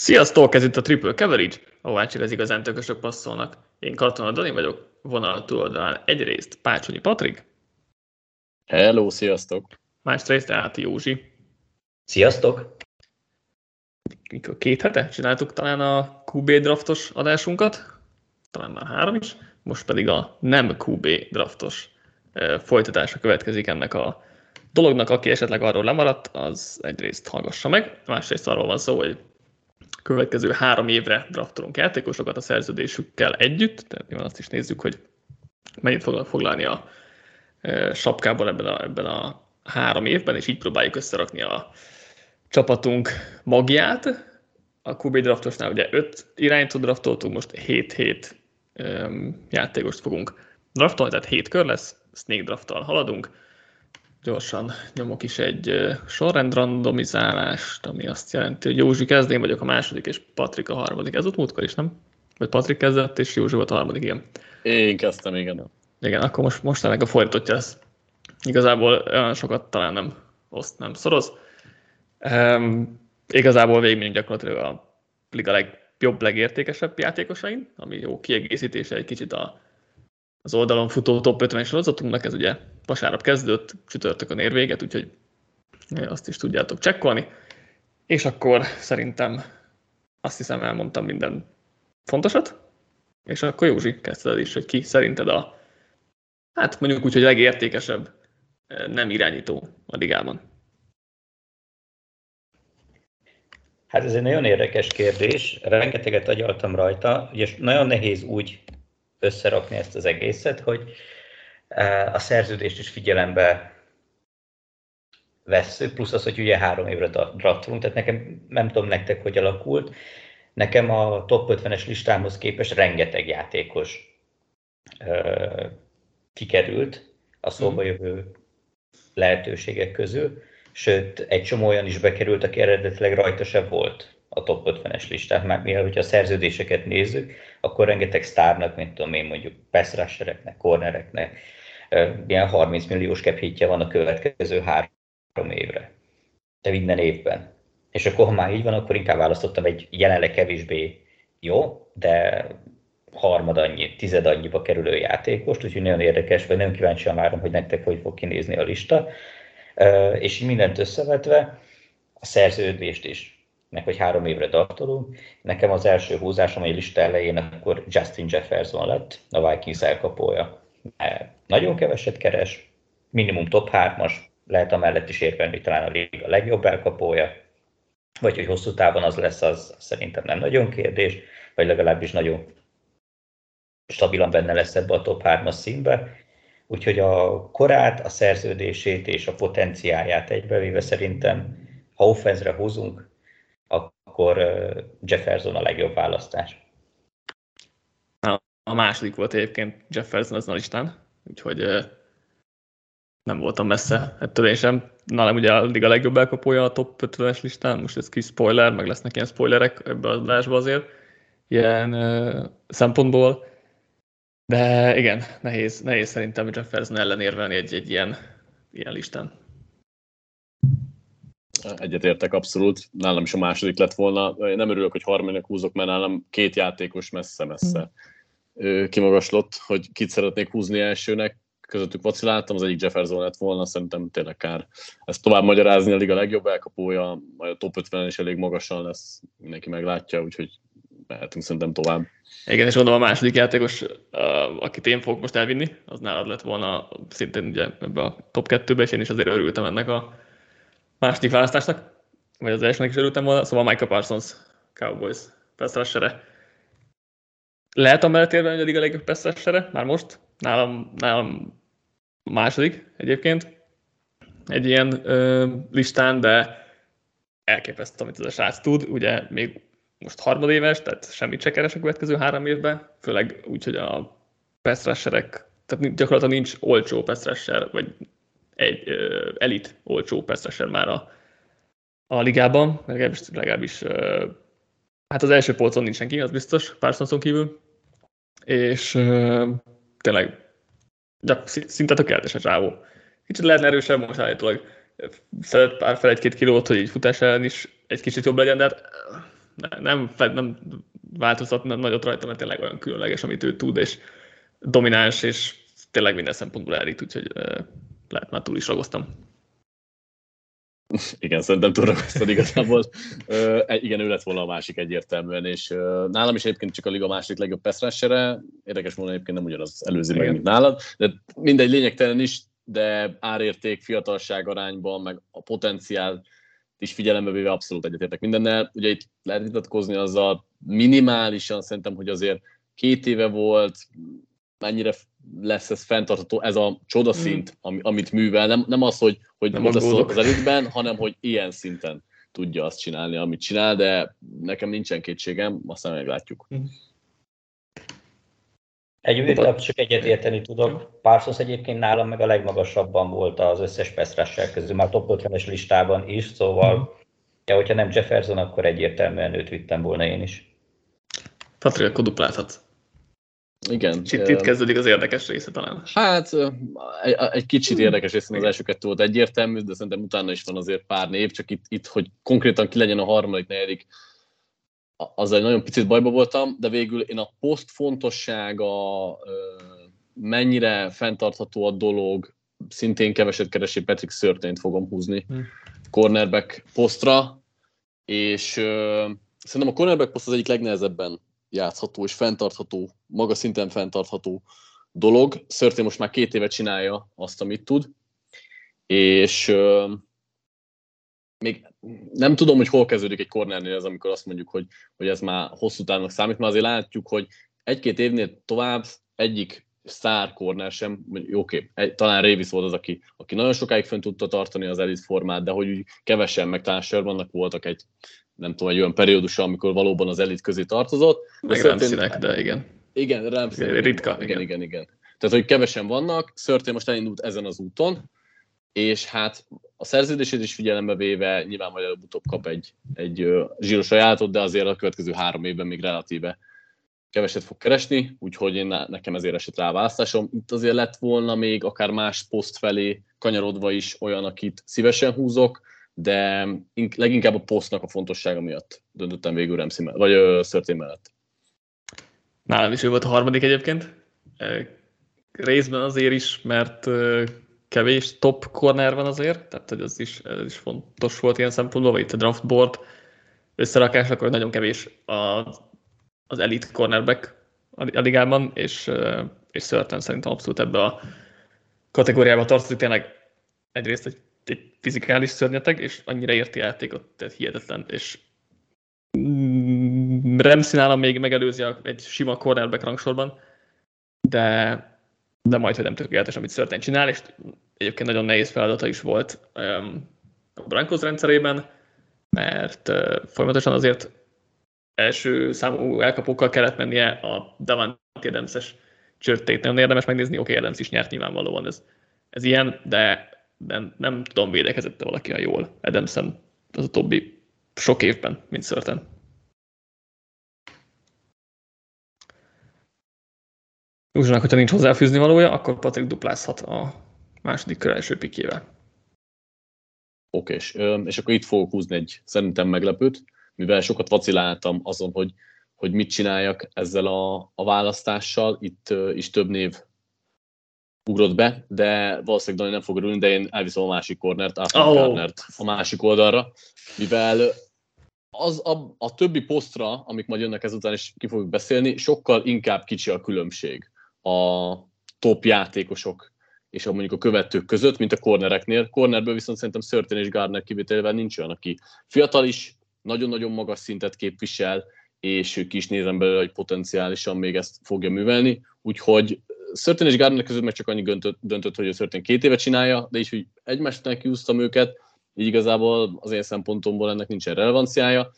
Sziasztok, ez itt a Triple Coverage, ahová csak az igazán tökösök passzolnak. Én Katona Dani vagyok, vonal túloldalán egyrészt Pácsonyi Patrik. Hello, sziasztok! Másrészt Áti Józsi. Sziasztok! Mikor két hete csináltuk talán a QB draftos adásunkat, talán már három is, most pedig a nem QB draftos folytatása következik ennek a dolognak, aki esetleg arról lemaradt, az egyrészt hallgassa meg, másrészt arról van szó, hogy következő három évre draftolunk játékosokat a szerződésükkel együtt, tehát nyilván azt is nézzük, hogy mennyit fog foglalni a sapkából ebben a, ebben a három évben, és így próbáljuk összerakni a csapatunk magját. A QB draftosnál ugye öt iránytó draftoltunk, most 7-7 játékost fogunk draftolni, tehát 7 kör lesz, snake drafttal haladunk, gyorsan nyomok is egy sorrend randomizálást, ami azt jelenti, hogy Józsi kezd, én vagyok a második, és Patrik a harmadik. Ez ott múltkor is, nem? Vagy Patrik kezdett, és Józsi volt a harmadik, igen. Én kezdtem, igen. Igen, akkor most, most ennek a fordítottja lesz. Igazából olyan sokat talán nem oszt, nem szoroz. Um, igazából végigmegyünk gyakorlatilag a liga legjobb, legértékesebb játékosain, ami jó kiegészítése egy kicsit a az oldalon futó top 50 sorozatunknak, ez ugye vasárnap kezdődött, csütörtökön ér véget, úgyhogy azt is tudjátok csekkolni. És akkor szerintem azt hiszem elmondtam minden fontosat, és akkor Józsi, kezdted is, hogy ki szerinted a, hát mondjuk úgy, hogy legértékesebb nem irányító a ligában. Hát ez egy nagyon érdekes kérdés, rengeteget agyaltam rajta, és nagyon nehéz úgy összerakni ezt az egészet, hogy a szerződést is figyelembe vesszük, plusz az, hogy ugye három évre draftolunk, tehát nekem nem tudom nektek, hogy alakult, nekem a top 50-es listámhoz képest rengeteg játékos ö, kikerült a szóba mhm. jövő lehetőségek közül, sőt, egy csomó olyan is bekerült, aki eredetileg rajta se volt a top 50-es listát, már mivel, hogyha a szerződéseket nézzük, akkor rengeteg sztárnak, mint tudom én mondjuk pass cornereknek, ilyen 30 milliós cap van a következő három évre. De minden évben. És akkor, ha már így van, akkor inkább választottam egy jelenleg kevésbé jó, de harmad annyi, tized annyiba kerülő játékost, úgyhogy nagyon érdekes, vagy nagyon kíváncsian várom, hogy nektek hogy fog kinézni a lista. És mindent összevetve, a szerződést is meg hogy három évre daktolunk. Nekem az első húzásom a lista elején akkor Justin Jefferson lett, a Vikings elkapója. Nagyon keveset keres, minimum top 3-as, lehet amellett is érvelni, talán a liga legjobb elkapója, vagy hogy hosszú távon az lesz, az szerintem nem nagyon kérdés, vagy legalábbis nagyon stabilan benne lesz ebbe a top 3-as színbe. Úgyhogy a korát, a szerződését és a potenciáját egybevéve szerintem, ha offenzre húzunk, akkor Jefferson a legjobb választás. A második volt egyébként Jefferson az a listán, úgyhogy nem voltam messze ettől én sem. Nálam ugye a legjobb elkapója a top 50-es listán, most ez kis spoiler, meg lesznek ilyen spoilerek ebbe az adásba azért, ilyen szempontból. De igen, nehéz, nehéz szerintem Jefferson ellenérvelni egy, egy ilyen, ilyen listán. Egyetértek abszolút, nálam is a második lett volna. Én nem örülök, hogy harmadiknak húzok, mert nálam két játékos messze-messze kimagaslott, hogy kit szeretnék húzni elsőnek. Közöttük vaciláltam, az egyik Jefferson lett volna, szerintem tényleg kár ezt tovább magyarázni, a liga legjobb elkapója, majd a top 50 is elég magasan lesz, mindenki meglátja, úgyhogy mehetünk szerintem tovább. Igen, és mondom, a második játékos, akit én fogok most elvinni, az nálad lett volna szintén ugye ebbe a top 2-be, és én is azért örültem ennek a második választásnak, vagy az elsőnek is örültem volna, szóval Michael Parsons, Cowboys, pass Lehet amellett érvelni, hogy a liga legjobb pass már most? Nálam, nálam második egyébként egy ilyen ö, listán, de elképesztő, amit ez a srác tud. Ugye még most harmadéves, tehát semmit se keres a következő három évben, főleg úgy, hogy a pass tehát gyakorlatilag nincs olcsó pass vagy egy uh, elit olcsó percesen már a, a ligában, legalábbis, legalábbis uh, hát az első polcon nincs senki, az biztos, Parsonson kívül, és uh, tényleg gyak, szinte tökéletes a csávó. Kicsit lehetne erősebb, most állítólag szeret pár fel egy-két kilót, hogy így futás ellen is egy kicsit jobb legyen, de hát nem, nem változtat nagyot rajta, mert tényleg olyan különleges, amit ő tud, és domináns, és tényleg minden szempontból elít, úgyhogy lehet már túl is ragoztam. Igen, szerintem túl ragasztad igazából. Uh, igen, ő lett volna a másik egyértelműen, és uh, nálam is egyébként csak a liga második legjobb passzrásere. Érdekes mondani, egyébként nem ugyanaz előzi meg, mint nálad, de mindegy lényegtelen is, de árérték, fiatalság arányban, meg a potenciál is figyelembe véve abszolút egyetértek mindennel. Ugye itt lehet vitatkozni azzal minimálisan szerintem, hogy azért két éve volt, mennyire lesz ez fenntartható, ez a csodaszint, mm. amit művel. Nem, nem az, hogy, hogy nem az, az elitben, hanem hogy ilyen szinten tudja azt csinálni, amit csinál, de nekem nincsen kétségem, aztán meglátjuk. Mm. Egy újra csak egyet érteni tudok. Parsons egyébként nálam meg a legmagasabban volt az összes peszressel közül, már top 50-es listában is, szóval mm. ja, hogyha nem Jefferson, akkor egyértelműen őt vittem volna én is. Patrick, akkor duplálhatsz. Igen. Itt, itt kezdődik az érdekes része talán. Hát egy, egy kicsit hmm. érdekes része az első kettő volt egyértelmű, de szerintem utána is van azért pár név, csak itt, itt hogy konkrétan ki legyen a harmadik, negyedik, az egy nagyon picit bajba voltam, de végül én a poszt fontossága, mennyire fenntartható a dolog, szintén keveset kereső Patrick Szörtényt fogom húzni hmm. cornerback posztra, és szerintem a cornerback poszt az egyik legnehezebben játszható és fenntartható, maga szinten fenntartható dolog. Szörtén most már két éve csinálja azt, amit tud, és euh, még nem tudom, hogy hol kezdődik egy cornernél ez, amikor azt mondjuk, hogy, hogy ez már hosszú távnak számít, mert azért látjuk, hogy egy-két évnél tovább egyik szár corner sem, oké, okay, talán Révis volt az, aki, aki nagyon sokáig fent tudta tartani az elit formát, de hogy úgy kevesen, meg talán Shermannak voltak egy nem tudom, egy olyan periódus, amikor valóban az elit közé tartozott. Meg Ramsey-nek, de igen. Igen, Ramsey. Ritka. Igen, igen, igen, igen. Tehát, hogy kevesen vannak, Szörtén most elindult ezen az úton, és hát a szerződését is figyelembe véve nyilván majd előbb-utóbb kap egy, egy zsíros ajánlatot, de azért a következő három évben még relatíve keveset fog keresni, úgyhogy én nekem ezért esett rá a választásom. Itt azért lett volna még akár más poszt felé kanyarodva is olyan, akit szívesen húzok, de leginkább a posztnak a fontossága miatt döntöttem végül Remszi mellett, vagy Szörtén mellett. Nálam is ő volt a harmadik egyébként. Részben azért is, mert kevés top corner van azért, tehát hogy az is, ez is fontos volt ilyen szempontból, vagy itt a draft board összerakás, akkor nagyon kevés a, az elite cornerback a ligában, és, és Szörten szerintem abszolút ebbe a kategóriába tartozik, tényleg egyrészt egy egy fizikális szörnyeteg, és annyira érti játékot, tehát hihetetlen, és mm, Ramsey nálam még megelőzi egy sima cornerback rangsorban, de, de majd, hogy nem tökéletes, amit Szörten csinál, és egyébként nagyon nehéz feladata is volt um, a Broncos rendszerében, mert uh, folyamatosan azért első számú elkapókkal kellett mennie a Davante Adams-es csörtét. Nagyon érdemes megnézni, oké, okay, Adams is nyert nyilvánvalóan, ez, ez ilyen, de de nem tudom, védekezette valaki a jól Edemsen az utóbbi sok évben, mint Szörten. Józsanak, hogyha nincs hozzáfűzni valója, akkor Patrik duplázhat a második kör első pikjével. Oké, és, és akkor itt fogok húzni egy szerintem meglepőt, mivel sokat vaciláltam azon, hogy, hogy mit csináljak ezzel a, a választással. Itt is több név ugrott be, de valószínűleg Dani nem fog örülni, de én elviszem a másik kornert, Arthur oh. Garnert a másik oldalra, mivel az a, a többi posztra, amik majd jönnek ezután, is ki fogjuk beszélni, sokkal inkább kicsi a különbség a top játékosok és a mondjuk a követők között, mint a cornereknél. Cornerből viszont szerintem Szörtén és Gardner kivételével nincs olyan, aki fiatal is, nagyon-nagyon magas szintet képvisel, és ki is nézem belőle, hogy potenciálisan még ezt fogja művelni. Úgyhogy Szörtén és Gardner között meg csak annyi döntött, hogy a Szörtén két évet csinálja, de is, hogy egymást után kiúztam őket, így igazából az én szempontomból ennek nincsen relevanciája.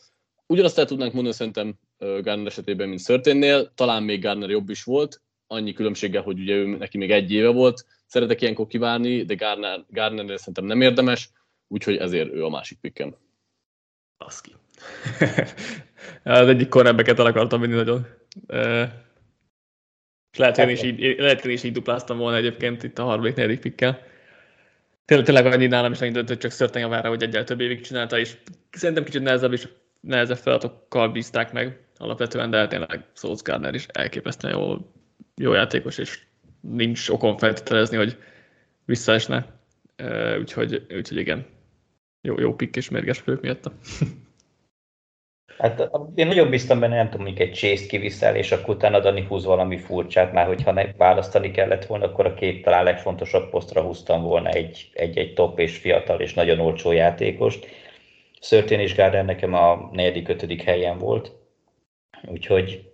Ugyanazt el tudnánk mondani szerintem Gardner esetében, mint Szörténnél, talán még Gardner jobb is volt, annyi különbséggel, hogy ugye ő, neki még egy éve volt, szeretek ilyenkor kivárni, de Gardner, Gardnernél szerintem nem érdemes, úgyhogy ezért ő a másik pikkem. Baszki. az egyik korrebbeket el akartam vinni nagyon. És lehet, hogy én is így, lehet, hogy én is így dupláztam volna egyébként itt a harmadik, negyedik pikkel. Tényleg, tényleg annyi nálam is annyi döntött, csak szörten javára, hogy egyel több évig csinálta, és szerintem kicsit nehezebb is nehezebb feladatokkal bízták meg alapvetően, de tényleg Souls Gardner is elképesztően jó, jó játékos, és nincs okon feltételezni, hogy visszaesne. Úgyhogy, úgyhogy igen, jó, jó pikk és mérges fők miatt. Hát én nagyon biztam benne, nem tudom, mondjuk egy chase kiviszel, és akkor utána Dani húz valami furcsát, már hogyha ne választani kellett volna, akkor a két talán legfontosabb posztra húztam volna egy, egy, egy top és fiatal és nagyon olcsó játékost. Szörtén és Gárden nekem a negyedik, ötödik helyen volt, úgyhogy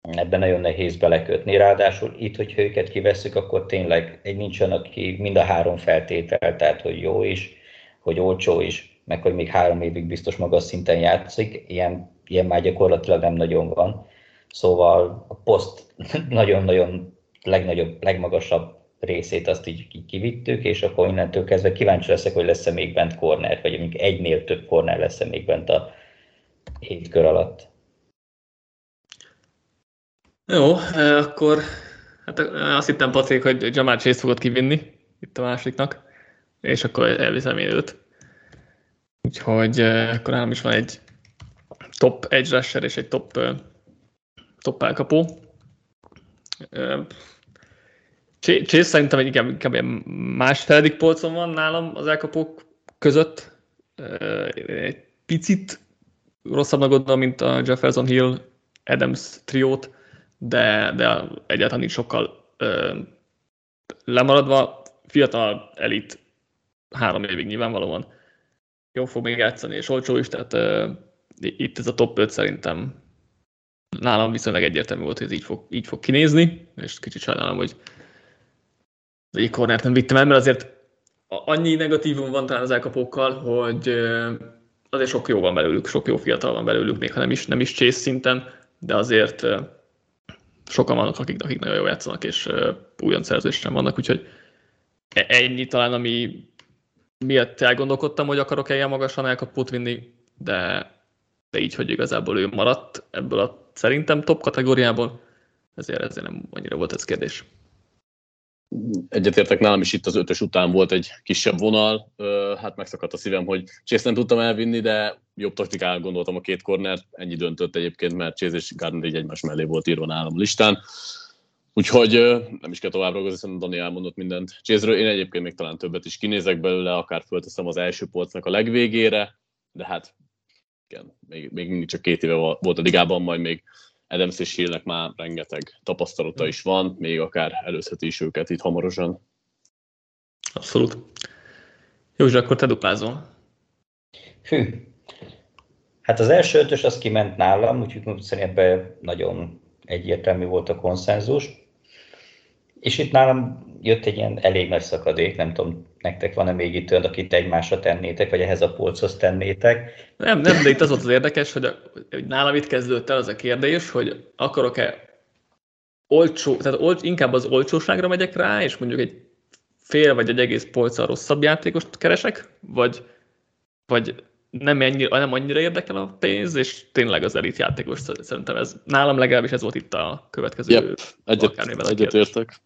ebben nagyon nehéz belekötni. Ráadásul itt, hogyha őket kivesszük, akkor tényleg egy nincs olyan, aki mind a három feltétel, tehát hogy jó is, hogy olcsó is, meg hogy még három évig biztos magas szinten játszik, ilyen, ilyen már gyakorlatilag nem nagyon van. Szóval a poszt nagyon-nagyon legnagyobb, legmagasabb részét azt így, így kivittük, és akkor innentől kezdve kíváncsi leszek, hogy lesz-e még bent corner, vagy mondjuk egynél több corner lesz-e még bent a hét kör alatt. Jó, eh, akkor hát eh, azt hittem, Patrik, hogy Jamal Chase fogod kivinni itt a másiknak, és akkor elviszem én őt. Úgyhogy akkor nálam is van egy top edge rusher és egy top, top elkapó. Chase szerintem egy inkább, inkább ilyen másfeledik polcon van nálam az elkapók között. Egy picit rosszabbnak gondolom, mint a Jefferson Hill Adams triót, de, de egyáltalán nincs sokkal lemaradva. Fiatal elit három évig nyilvánvalóan jó fog még játszani, és olcsó is, tehát ö, itt ez a top 5 szerintem. Nálam viszonylag egyértelmű volt, hogy ez így fog, így fog kinézni, és kicsit sajnálom, hogy az egyik kornert nem vittem el, mert azért annyi negatívum van talán az elkapókkal, hogy azért sok jó van belőlük, sok jó fiatal van belőlük, még ha nem is, nem is csész szinten, de azért sokan vannak, akik, akik nagyon jól játszanak, és újon szerződésen vannak, úgyhogy e, ennyi talán, ami miatt elgondolkodtam, hogy akarok-e ilyen magasan elkapót vinni, de, de így, hogy igazából ő maradt ebből a szerintem top kategóriából, ezért, ezért nem annyira volt ez kérdés. Egyetértek nálam is itt az ötös után volt egy kisebb vonal, hát megszakadt a szívem, hogy Chase nem tudtam elvinni, de jobb taktikával gondoltam a két korner, ennyi döntött egyébként, mert Chase és Gardner így egymás mellé volt írva nálam a listán. Úgyhogy nem is kell tovább ragozni, hiszen Dani elmondott mindent. chase én egyébként még talán többet is kinézek belőle, akár fölteszem az első polcnak a legvégére, de hát igen, még, még mindig csak két éve volt a ligában, majd még Adams és Hillnek már rengeteg tapasztalata is van, még akár előzheti is őket itt hamarosan. Abszolút. Jó, és akkor te duplázol. Hű. Hát az első ötös az kiment nálam, úgyhogy szerintem nagyon egyértelmű volt a konszenzus. És itt nálam jött egy ilyen elég nagy szakadék, nem tudom, nektek van-e még itt olyan, akit egymásra tennétek, vagy ehhez a polchoz tennétek? Nem, nem, de itt az volt az érdekes, hogy, a, hogy nálam itt kezdődött el az a kérdés, hogy akarok-e olcsó, tehát ol, inkább az olcsóságra megyek rá, és mondjuk egy fél vagy egy egész polccal rosszabb játékost keresek, vagy, vagy nem, ennyi, nem annyira érdekel a pénz, és tényleg az elit játékos szerintem ez, nálam legalábbis ez volt itt a következő yep, egyet, egyet értek.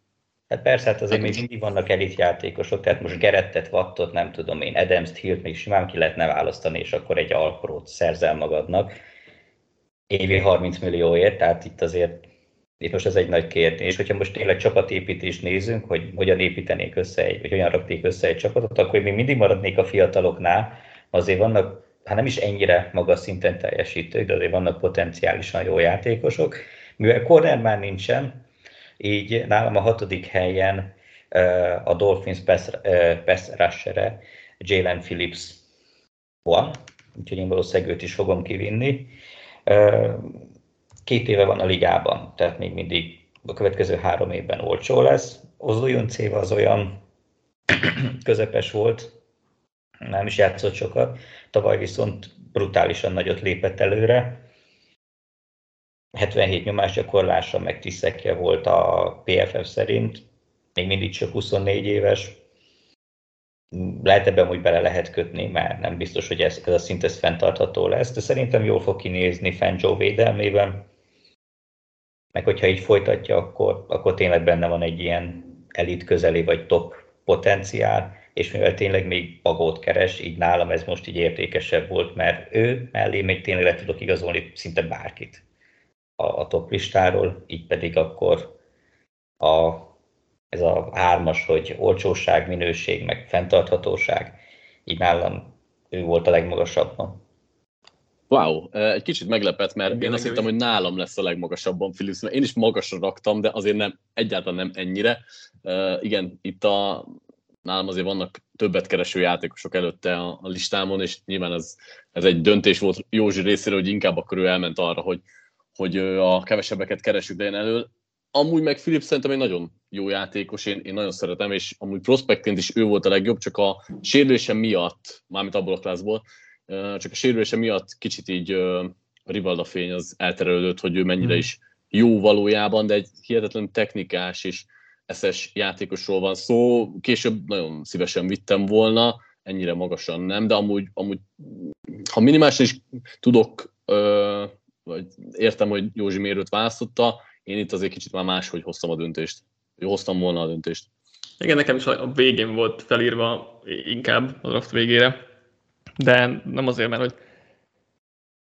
Hát persze, hát azért még mindig vannak elit játékosok, tehát most Gerettet, Wattot, nem tudom én, Adams-t, Hilt még simán ki lehetne választani, és akkor egy alkrót szerzel magadnak. Évi 30 millióért, tehát itt azért itt most ez egy nagy kérdés, hogyha most tényleg csapatépítést nézünk, hogy hogyan építenék össze egy, vagy hogyan raknék össze egy csapatot, akkor még mindig maradnék a fiataloknál, azért vannak, hát nem is ennyire magas szinten teljesítők, de azért vannak potenciálisan jó játékosok. Mivel corner már nincsen, így nálam a hatodik helyen a Dolphins pass, pass rusher Jalen Phillips van, úgyhogy én valószínűleg őt is fogom kivinni. Két éve van a ligában, tehát még mindig a következő három évben olcsó lesz. Ozolyun Céva az olyan közepes volt, nem is játszott sokat, tavaly viszont brutálisan nagyot lépett előre, 77 nyomásgyakorlása, meg tiszekje volt a PFF szerint, még mindig csak 24 éves. Lehet ebben hogy bele lehet kötni, mert nem biztos, hogy ez, ez a szint ez fenntartható lesz, de szerintem jól fog kinézni Fangio védelmében. Meg hogyha így folytatja, akkor, akkor tényleg benne van egy ilyen elit közeli vagy top potenciál, és mivel tényleg még bagót keres, így nálam ez most így értékesebb volt, mert ő mellé még tényleg le tudok igazolni szinte bárkit a, a top listáról, így pedig akkor a, ez a hármas, hogy olcsóság, minőség, meg fenntarthatóság, így nálam ő volt a legmagasabban. Wow, egy kicsit meglepett, mert Igen, én azt hittem, hogy nálam lesz a legmagasabban Philips, mert én is magasra raktam, de azért nem, egyáltalán nem ennyire. Uh, igen, itt a, nálam azért vannak többet kereső játékosok előtte a, a listámon, és nyilván ez, ez egy döntés volt Józsi részéről, hogy inkább akkor ő elment arra, hogy, hogy a kevesebbeket keresük legyen elől. Amúgy meg Philips szerintem egy nagyon jó játékos, én, én nagyon szeretem, és amúgy prospektként is ő volt a legjobb, csak a sérülése miatt, mármint abból a klászból, csak a sérülése miatt kicsit így a Rivalda fény az elterelődött, hogy ő mennyire hmm. is jó valójában, de egy hihetetlen technikás és eszes játékosról van szó. Később nagyon szívesen vittem volna, ennyire magasan nem, de amúgy, amúgy ha minimálisan is tudok, vagy értem, hogy Józsi miért választotta, én itt azért kicsit már máshogy hoztam a döntést. Hoztam volna a döntést. Igen, nekem is a végén volt felírva inkább a draft végére, de nem azért, mert hogy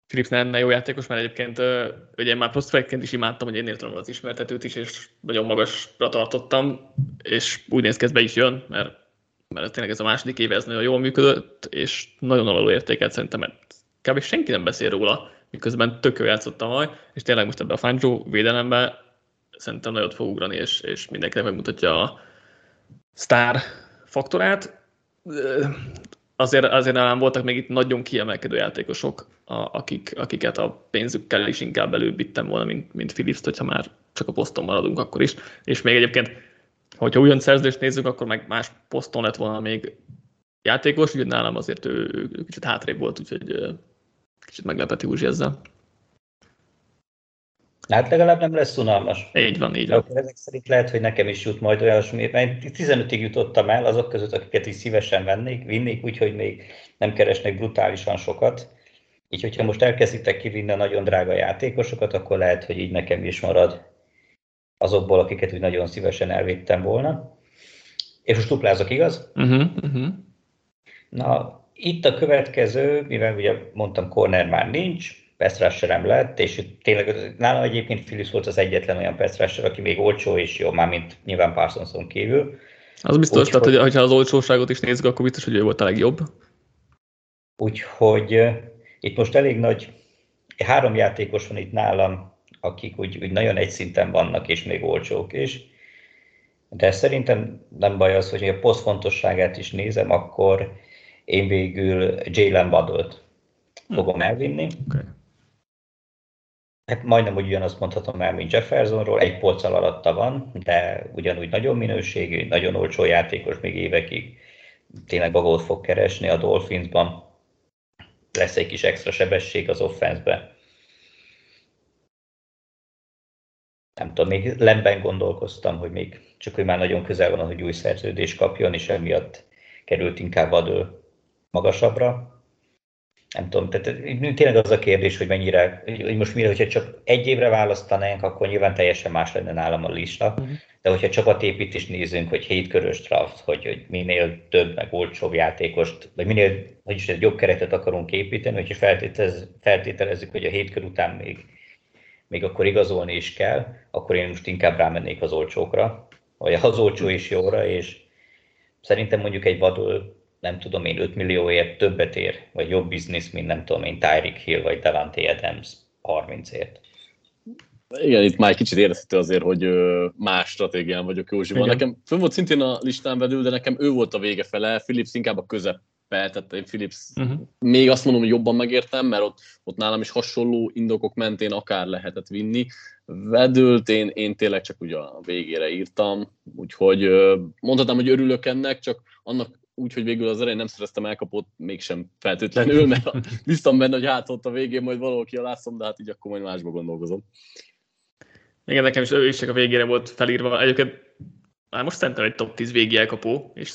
Philips nem lenne jó játékos, mert egyébként ugye már prospectként is imádtam, hogy én értem az ismertetőt is, és nagyon magasra tartottam, és úgy néz ki, ez be is jön, mert, mert tényleg ez a második éve ez nagyon jól működött, és nagyon alul értékelt szerintem, mert kb. senki nem beszél róla, miközben tök jó játszottam majd, és tényleg most ebben a Fangio védelemben szerintem nagyot fog ugrani, és, és mindenkinek megmutatja a sztár faktorát azért, azért nálam voltak még itt nagyon kiemelkedő játékosok, a, akik, akiket a pénzükkel is inkább előbb vittem volna, mint, mint philips hogyha már csak a poszton maradunk akkor is. És még egyébként, hogyha ugyan szerződést nézzük, akkor meg más poszton lett volna még játékos, úgyhogy nálam azért ő, ő kicsit hátrébb volt, úgyhogy kicsit meglepett Józsi ezzel. Hát legalább nem lesz unalmas. Így van, így van. Akkor ezek szerint lehet, hogy nekem is jut majd olyasmi, mert 15-ig jutottam el, azok között, akiket is szívesen vennék, vinnék, úgyhogy még nem keresnek brutálisan sokat. Így, hogyha most elkezditek kivinni a nagyon drága játékosokat, akkor lehet, hogy így nekem is marad azokból, akiket úgy nagyon szívesen elvittem volna. És most duplázok, igaz? Uh-huh, uh-huh. Na, itt a következő, mivel ugye mondtam, corner már nincs, pass nem lett, és tényleg nálam egyébként Phillips volt az egyetlen olyan pass aki még olcsó és jó, már mint nyilván Parsonson kívül. Az biztos, Úgy, tehát hogy, hogyha az olcsóságot is nézzük, akkor biztos, hogy ő volt a legjobb. Úgyhogy uh, itt most elég nagy, három játékos van itt nálam, akik úgy, úgy nagyon egy szinten vannak, és még olcsók is. De szerintem nem baj az, hogy a posztfontosságát is nézem, akkor én végül Jalen Waddle-t fogom elvinni. Okay hát majdnem úgy ugyanazt mondhatom el, mint Jeffersonról, egy polccal alatta van, de ugyanúgy nagyon minőségű, nagyon olcsó játékos még évekig. Tényleg bagót fog keresni a Dolphinsban. Lesz egy kis extra sebesség az offenszbe. Nem tudom, még lemben gondolkoztam, hogy még csak hogy már nagyon közel van, hogy új szerződést kapjon, és emiatt került inkább adő magasabbra nem tudom, tehát tényleg az a kérdés, hogy mennyire, hogy most mire, hogyha csak egy évre választanánk, akkor nyilván teljesen más lenne nálam a lista, uh-huh. de hogyha csapatépítést nézünk, hogy hétkörös draft, hogy, hogy minél több, meg olcsóbb játékost, vagy minél, hogy is egy jobb keretet akarunk építeni, hogyha feltételez, feltételezzük, hogy a hétkör után még, még akkor igazolni is kell, akkor én most inkább rámennék az olcsókra, vagy az olcsó is jóra, és szerintem mondjuk egy vadul nem tudom én, 5 millióért többet ér, vagy jobb biznisz, mint nem tudom én, Tyreek Hill vagy Devante Adams 30ért. Igen, itt már egy kicsit érezhető azért, hogy más stratégián vagyok Józsival. Nekem fönn volt szintén a listán belül, de nekem ő volt a vége fele, Philips inkább a közepe, tehát én Philips uh-huh. még azt mondom, hogy jobban megértem, mert ott, ott nálam is hasonló indokok mentén akár lehetett vinni. Vedült én, én tényleg csak ugye a végére írtam, úgyhogy mondhatnám, hogy örülök ennek, csak annak úgyhogy végül az elején nem szereztem elkapott, mégsem feltétlenül, mert biztos benne, hogy hát ott a végén majd valaki alászom, de hát így akkor majd másba gondolkozom. Igen, nekem is ő is csak a végére volt felírva. Egyébként már most szerintem egy top 10 végi elkapó, és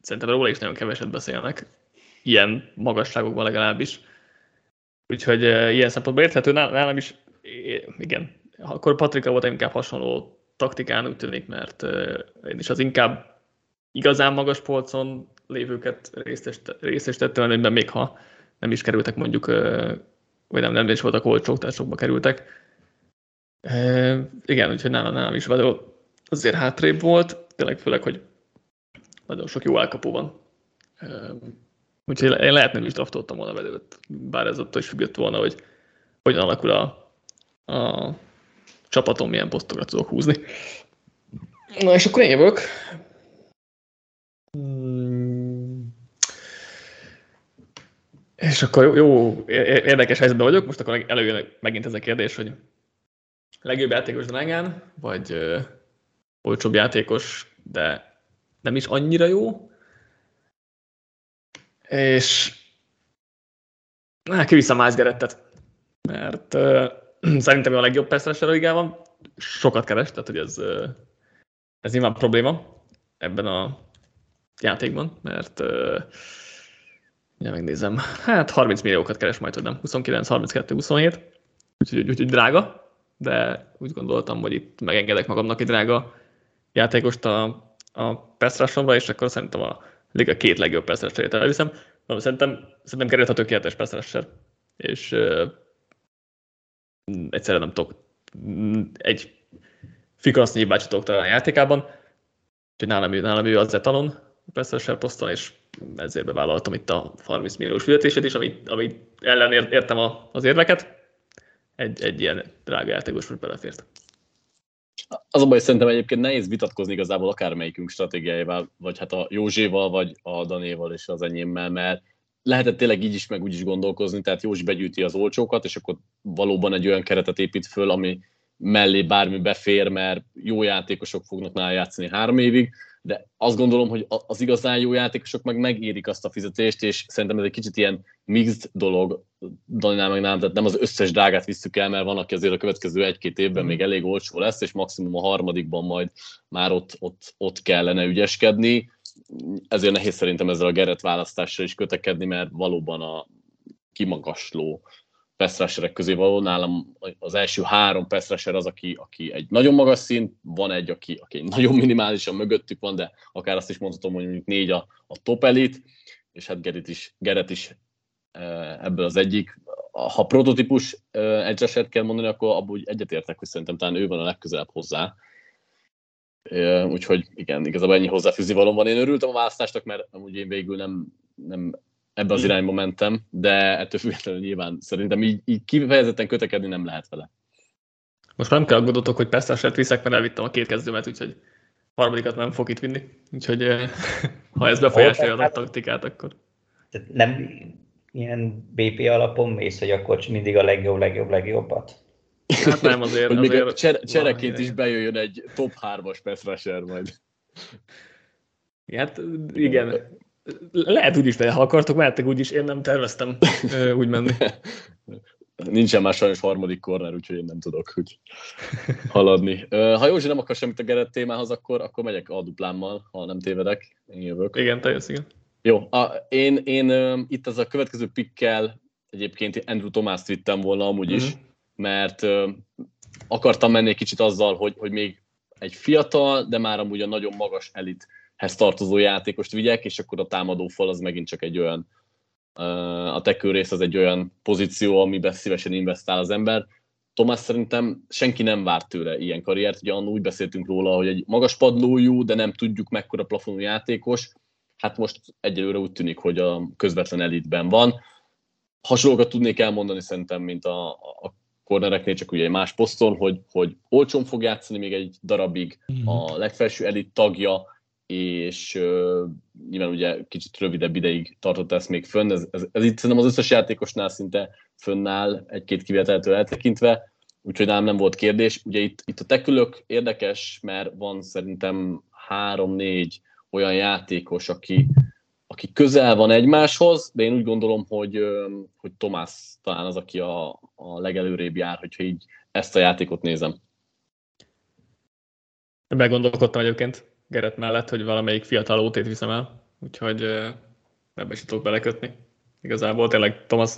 szerintem róla is nagyon keveset beszélnek. Ilyen magasságokban legalábbis. Úgyhogy uh, ilyen szempontból érthető nálam is, igen, akkor Patrika volt inkább hasonló taktikán, úgy tűnik, mert uh, én is az inkább igazán magas polcon lévőket részesítette, amiben még ha nem is kerültek mondjuk, vagy nem, nem is voltak olcsók, tehát sokba kerültek. Igen, úgyhogy nálam, nálam is Vedő azért hátrébb volt, tényleg főleg, hogy nagyon sok jó elkapó van. Úgyhogy én lehet nem is draftoltam volna Vedőt, bár ez attól is függött volna, hogy hogyan alakul a, a csapaton, milyen posztokra tudok húzni. Na és akkor én jövök. És akkor jó, jó, érdekes helyzetben vagyok, most akkor előjön megint ez a kérdés, hogy legjobb játékos drágán, vagy ö, olcsóbb játékos, de nem is annyira jó. És na, kiviszem Miles Gerettet, mert ö, szerintem a legjobb persze a ligában, sokat keres, tehát hogy ez, ö, ez nyilván probléma ebben a játékban, mert ö, ja, megnézem, hát 30 milliókat keres majd, hogy nem, 29, 32, 27, úgyhogy, úgyhogy drága, de úgy gondoltam, hogy itt megengedek magamnak egy drága játékost a, a Pestrasomra, és akkor szerintem a liga két legjobb Pestrasserét elviszem. Szerintem, szerintem került a tökéletes Pestrasser, és uh, egyszerűen nem tudok egy fikasznyi bácsi tudok találni a játékában, úgyhogy nálam, nálam ő az etalon Pestrasser poszton, és ezért bevállaltam itt a 30 milliós fizetését is, amit, amit ellen értem az érveket, egy, egy ilyen drága játékos most belefért. Az a baj, szerintem egyébként nehéz vitatkozni igazából akármelyikünk stratégiájával, vagy hát a Józséval, vagy a Danéval és az enyémmel, mert lehetett tényleg így is, meg úgy is gondolkozni, tehát Józsi begyűjti az olcsókat, és akkor valóban egy olyan keretet épít föl, ami mellé bármi befér, mert jó játékosok fognak nála játszani három évig, de azt gondolom, hogy az igazán jó játékosok meg megérik azt a fizetést, és szerintem ez egy kicsit ilyen mixed dolog, Daninál meg nem, tehát nem az összes drágát visszük el, mert van, aki azért a következő egy-két évben még elég olcsó lesz, és maximum a harmadikban majd már ott, ott, ott kellene ügyeskedni. Ezért nehéz szerintem ezzel a Geret választással is kötekedni, mert valóban a kimagasló pass közé való. Nálam az első három pass az, aki, aki egy nagyon magas szint, van egy, aki, aki nagyon minimálisan mögöttük van, de akár azt is mondhatom, hogy mondjuk négy a, a top elit, és hát Gerrit is, Gerrit is e, ebből az egyik. Ha prototípus e, kell mondani, akkor abból egyetértek, hogy szerintem talán ő van a legközelebb hozzá. E, úgyhogy igen, igazából ennyi hozzáfűzni valóban. Én örültem a választásnak, mert amúgy én végül nem, nem ebbe az irányba mentem, de ettől függetlenül nyilván szerintem így, így kifejezetten kötekedni nem lehet vele. Most nem kell aggódottok, hogy Pesztását viszek, mert elvittem a két kezdőmet, úgyhogy harmadikat nem fog itt vinni. Úgyhogy ha ez befolyásolja a taktikát, akkor... Nem ilyen BP alapon mész, hogy akkor mindig a legjobb, legjobb, legjobbat? Hát nem, azért... hogy azért még a cser- csereként is bejöjjön egy top 3-as Pestrasher majd. Hát igen, lehet úgy is, de ha akartok, mehettek úgy is, én nem terveztem úgy menni. Nincsen már sajnos harmadik korner, úgyhogy én nem tudok úgy haladni. Ha Józsi nem akar semmit a Gerett témához, akkor, akkor megyek a duplámmal, ha nem tévedek. Én jövök. Igen, teljes, igen. Jó, a, én, én itt az a következő pikkel egyébként Andrew Thomas-t vittem volna amúgy is, uh-huh. mert akartam menni egy kicsit azzal, hogy, hogy még egy fiatal, de már amúgy a nagyon magas elit hez tartozó játékost vigyek, és akkor a támadó fal az megint csak egy olyan, a rész az egy olyan pozíció, amiben szívesen investál az ember. Tomás szerintem senki nem várt tőle ilyen karriert, ugye úgy beszéltünk róla, hogy egy magas padlójú, de nem tudjuk mekkora plafonú játékos, hát most egyelőre úgy tűnik, hogy a közvetlen elitben van. Hasonlókat tudnék elmondani szerintem, mint a, a cornereknél, csak ugye egy más poszton, hogy, hogy olcsón fog játszani még egy darabig, mhm. a legfelső elit tagja, és uh, nyilván ugye kicsit rövidebb ideig tartott ezt még fönn, ez, ez, ez itt szerintem az összes játékosnál szinte fönnáll, egy-két kivételtől eltekintve, úgyhogy nálam nem volt kérdés. Ugye itt, itt a tekülök érdekes, mert van szerintem három-négy olyan játékos, aki, aki közel van egymáshoz, de én úgy gondolom, hogy, hogy Tomás talán az, aki a, a legelőrébb jár, hogyha így ezt a játékot nézem. Meggondolkodtam egyébként, Geret mellett, hogy valamelyik fiatal ótét viszem el, úgyhogy ebbe is tudok belekötni. Igazából tényleg Thomas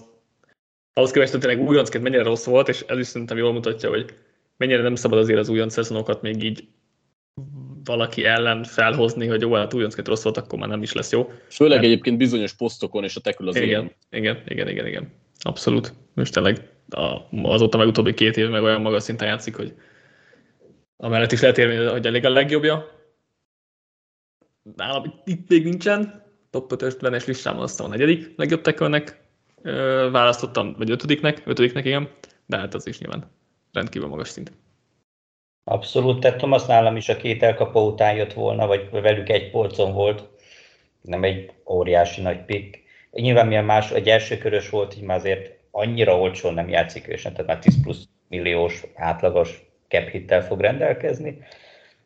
ahhoz képest, hogy tényleg újoncként mennyire rossz volt, és ez is szerintem jól mutatja, hogy mennyire nem szabad azért az újonc szezonokat még így valaki ellen felhozni, hogy jó, hát újonc rossz volt, akkor már nem is lesz jó. Főleg Mert... egyébként bizonyos posztokon, és a tekül az igen, igen, igen, igen, igen, igen. Abszolút. Most tényleg azóta meg utóbbi két év meg olyan magas szinten játszik, hogy amellett is lehet érni, hogy elég a legjobbja. Nálam itt még nincsen, top 50-es listámon aztán a negyedik legjobb tekölnek választottam, vagy ötödiknek, ötödiknek igen, de hát az is nyilván rendkívül magas szint. Abszolút, tehát Thomas nálam is a két elkapó után jött volna, vagy velük egy polcon volt, nem egy óriási nagy pick. Nyilván milyen más, egy első körös volt, így már azért annyira olcsón nem játszik sem, tehát már 10 plusz milliós átlagos cap hittel fog rendelkezni,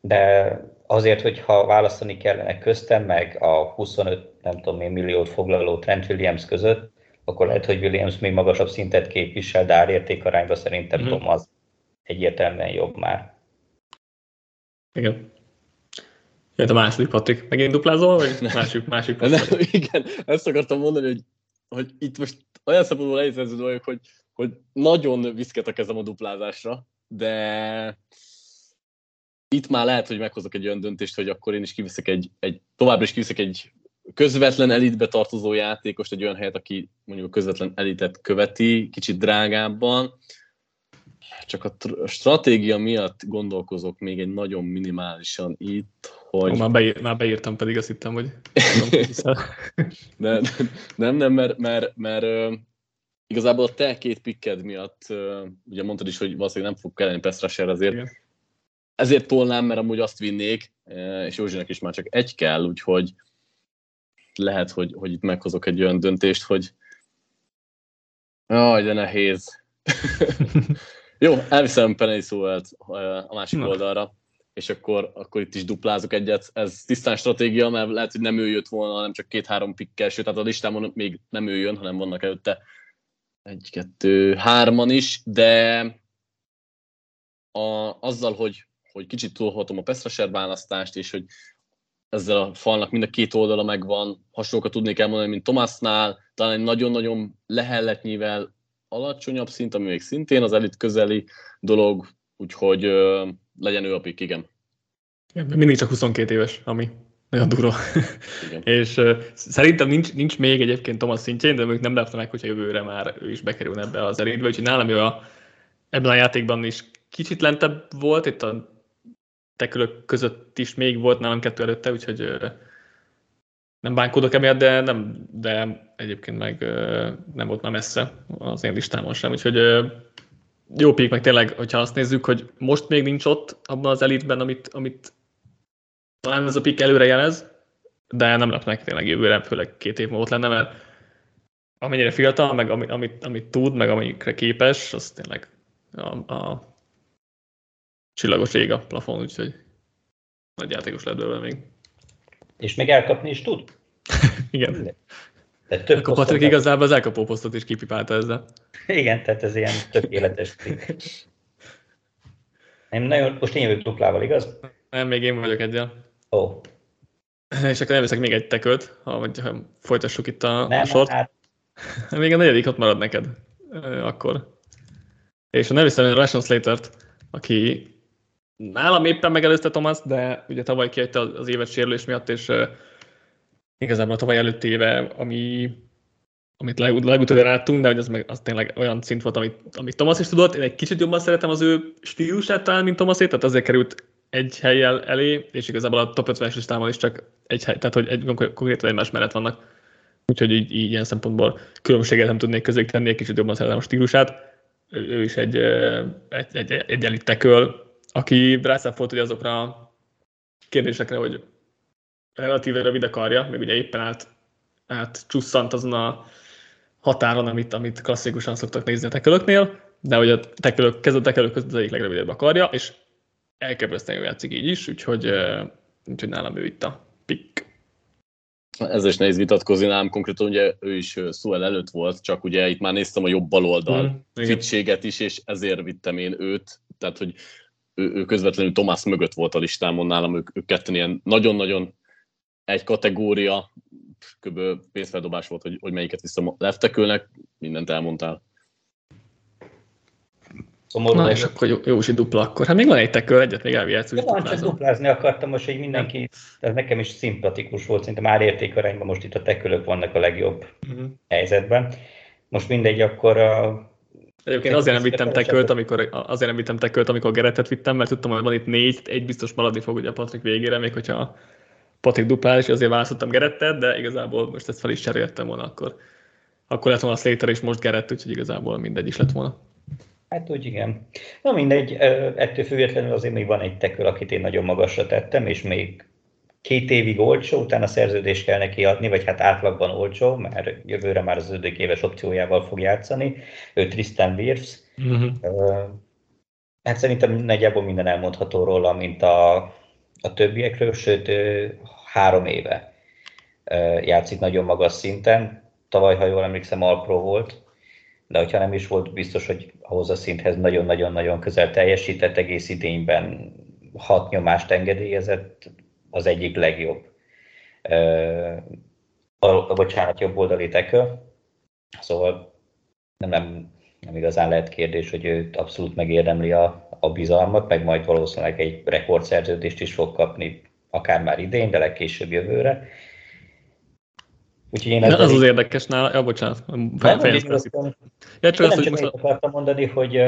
de azért, hogyha választani kellene köztem, meg a 25, nem tudom én, milliót foglaló Trent Williams között, akkor lehet, hogy Williams még magasabb szintet képvisel, de árértékarányban szerintem mm-hmm. Tom az egyértelműen jobb már. Igen. Jött a második, Patrik. Megint duplázol, vagy másik, másik nem, Igen, ezt akartam mondani, hogy, hogy itt most olyan szempontból nehéz vagyok, hogy, hogy nagyon viszket a kezem a duplázásra, de itt már lehet, hogy meghozok egy olyan döntést, hogy akkor én is kiviszek egy, egy továbbra is kiviszek egy közvetlen elitbe tartozó játékost, egy olyan helyet, aki mondjuk a közvetlen elitet követi, kicsit drágábban. Csak a, a stratégia miatt gondolkozok még egy nagyon minimálisan itt, hogy... Oh, már, beír, már beírtam, pedig azt hittem, hogy... nem, nem, nem, mert, mert, mert igazából a te két pikked miatt, ugye mondtad is, hogy valószínűleg nem fog kelleni Pestrasher azért, Igen. Ezért tolnám, mert amúgy azt vinnék, és Józsinak is már csak egy kell, úgyhogy lehet, hogy, hogy itt meghozok egy olyan döntést, hogy Jaj, de nehéz. Jó, elviszem Penny Szóvelt a másik Na. oldalra, és akkor, akkor itt is duplázok egyet. Ez tisztán stratégia, mert lehet, hogy nem ő jött volna, hanem csak két-három pikkel, sőt, tehát a listámon még nem ő jön, hanem vannak előtte egy, kettő, hárman is, de a, azzal, hogy, hogy kicsit túlhatom a Pestraser választást, és hogy ezzel a falnak mind a két oldala megvan, hasonlókat tudnék elmondani, mint Tomásnál, talán egy nagyon-nagyon lehelletnyivel alacsonyabb szint, ami még szintén az elit közeli dolog, úgyhogy ö, legyen ő a pick, igen. Mindig csak 22 éves, ami nagyon durva. és uh, szerintem nincs, nincs még egyébként Thomas szintjén, de még nem lepte meg, hogyha jövőre már ő is bekerülne ebbe az elitbe, úgyhogy nálam ő a, ebben a játékban is kicsit lentebb volt, itt a tekülök között is még volt nálam kettő előtte, úgyhogy nem bánkódok emiatt, de, nem, de egyébként meg nem volt már messze az én listámon sem, úgyhogy jó pík, meg tényleg, hogyha azt nézzük, hogy most még nincs ott abban az elitben, amit, amit talán ez a pik előre jelez, de nem lepnek tényleg jövőre, főleg két év múlva ott lenne, mert amennyire fiatal, meg amit, amit, amit tud, meg amikre képes, az tényleg a, a csillagos ég a plafon, úgyhogy nagy játékos lehet belőle még. És még elkapni is tud? Igen. De több Akkor Patrik igazából az elkapó posztot is kipipálta ezzel. Igen, tehát ez ilyen tökéletes Nem nagyon, most én jövök duplával, igaz? Nem, még én vagyok egyen. Ó. Oh. És akkor elveszek még egy tekölt, ha, ha folytassuk itt a, nem, a sort. Hát... még a negyedik ott marad neked. Akkor. És ha nem viszem Ration Slater-t, aki Nálam éppen megelőzte Thomas, de ugye tavaly kiadta az éves sérülés miatt, és uh, igazából a tavaly előtti éve, ami, amit leg, legutóbb láttunk, de hogy az, meg, az tényleg olyan szint volt, amit, amit Thomas is tudott. Én egy kicsit jobban szeretem az ő stílusát talán, mint Thomasét, tehát azért került egy helyjel elé, és igazából a top 50-es listámon is csak egy hely, tehát hogy egy, konkrétan egymás mellett vannak. Úgyhogy így, így ilyen szempontból különbséget nem tudnék közé tenni, egy kicsit jobban szeretem a stílusát. Ő, ő is egy, egy, egy, egy elit aki rászáfolt hogy azokra a kérdésekre, hogy relatíve rövid a karja, még ugye éppen át, át csusszant azon a határon, amit, amit klasszikusan szoktak nézni a tekölöknél, de hogy a tekölök, kezdő tekölök között az egyik legrövidebb a karja, és elképesztően játszik így is, úgyhogy, úgyhogy nálam ő itt a pick. Ez is nehéz vitatkozni, nálam konkrétan ugye ő is Suel előtt volt, csak ugye itt már néztem a jobb baloldal mm, fitséget is, és ezért vittem én őt, tehát hogy ő, ő közvetlenül Tomás mögött volt a listámon nálam, ők, ők ketten ilyen nagyon-nagyon egy kategória, kb. pénzfeldobás volt, hogy, hogy melyiket vissza leftekülnek, mindent elmondtál. Szomorú Na, és akkor jó, Józsi dupla akkor. Hát még van egy tekő, egyet még elvihetsz, hogy Van, csak duplázni akartam most, hogy mindenki, ez nekem is szimpatikus volt, szerintem árértékarányban most itt a tekölök vannak a legjobb uh-huh. helyzetben. Most mindegy, akkor a Egyébként azért nem vittem tekölt, amikor, azért nem vittem tekölt, amikor Geretet vittem, mert tudtam, hogy van itt négy, egy biztos maradni fog ugye a Patrik végére, még hogyha Patrik duplál, és azért választottam Gerettet, de igazából most ezt fel is cseréltem volna akkor. Akkor lett volna a Slater és most Gerett, úgyhogy igazából mindegy is lett volna. Hát úgy igen. Na mindegy, ettől függetlenül azért még van egy teköl, akit én nagyon magasra tettem, és még két évig olcsó, utána szerződést kell neki adni, vagy hát átlagban olcsó, mert jövőre már az 5 éves opciójával fog játszani. Ő Tristan Wirfs. Uh-huh. Hát szerintem nagyjából minden elmondható róla, mint a, a többiekről, sőt három éve játszik nagyon magas szinten. Tavaly, ha jól emlékszem, Alpro volt, de hogyha nem is volt biztos, hogy ahhoz a szinthez nagyon-nagyon-nagyon közel teljesített, egész idényben hat nyomást engedélyezett, az egyik legjobb, a, bocsánat, jobb oldali tekő. Szóval nem, nem, nem igazán lehet kérdés, hogy ő abszolút megérdemli a, a bizalmat, meg majd valószínűleg egy rekordszerződést is fog kapni, akár már idén, de legkésőbb jövőre. Úgyhogy én az az érdekes nála, ja, bocsánat, fejeztem. Ja, csak azt, hogy most... akartam mondani, hogy,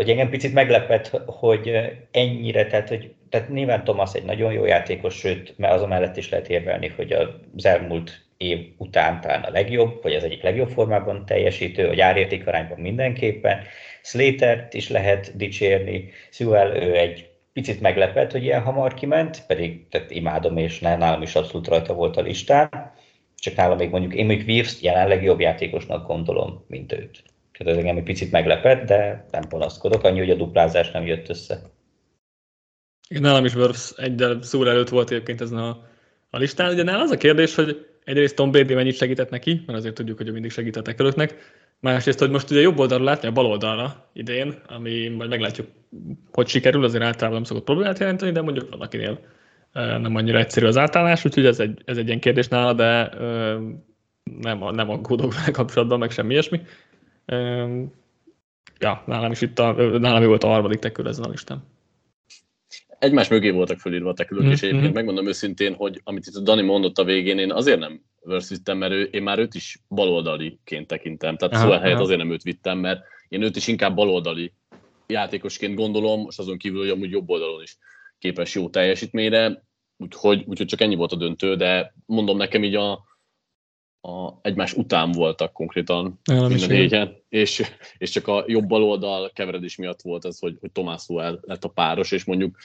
hogy engem picit meglepett, hogy ennyire, tehát, hogy, tehát nyilván Thomas egy nagyon jó játékos, sőt, mert azon mellett is lehet érvelni, hogy az elmúlt év után talán a legjobb, vagy az egyik legjobb formában teljesítő, vagy árérték arányban mindenképpen. Slater-t is lehet dicsérni, Sewell ő egy picit meglepett, hogy ilyen hamar kiment, pedig tehát imádom, és nálam is abszolút rajta volt a listán csak nálam még mondjuk, én még Wirfs jelenleg jobb játékosnak gondolom, mint őt. Ez engem egy picit meglepett, de nem panaszkodok, annyi, hogy a duplázás nem jött össze. Igen, nálam is Wirfs egyel szó előtt volt egyébként ezen a, a listán. Ugye nálam az a kérdés, hogy egyrészt Tom Brady mennyit segített neki, mert azért tudjuk, hogy ő mindig segítettek előttnek. Másrészt, hogy most ugye jobb oldalra látni a bal oldalra idén, ami majd meglátjuk, hogy sikerül, azért általában nem szokott problémát jelenteni, de mondjuk van akinél nem annyira egyszerű az átállás, úgyhogy ez egy, ez egy ilyen kérdés nála, de nem, nem aggódok vele kapcsolatban, meg semmi ilyesmi. Ja, nálam is itt a, nálam volt a harmadik tekül ezen a listán. Egymás mögé voltak fölírva a tekülök, mm-hmm. és egyébként mhm. megmondom őszintén, hogy amit itt a Dani mondott a végén, én azért nem versus mert ő, én már őt is baloldaliként tekintem. Tehát aha, szóval helyett aha. azért nem őt vittem, mert én őt is inkább baloldali játékosként gondolom, és azon kívül, hogy amúgy jobb oldalon is képes jó teljesítményre, úgyhogy, úgyhogy csak ennyi volt a döntő, de mondom nekem így a, a egymás után voltak konkrétan mind a négyen, és, és csak a jobb baloldal keveredés miatt volt ez, hogy, hogy Tomás Suel lett a páros, és mondjuk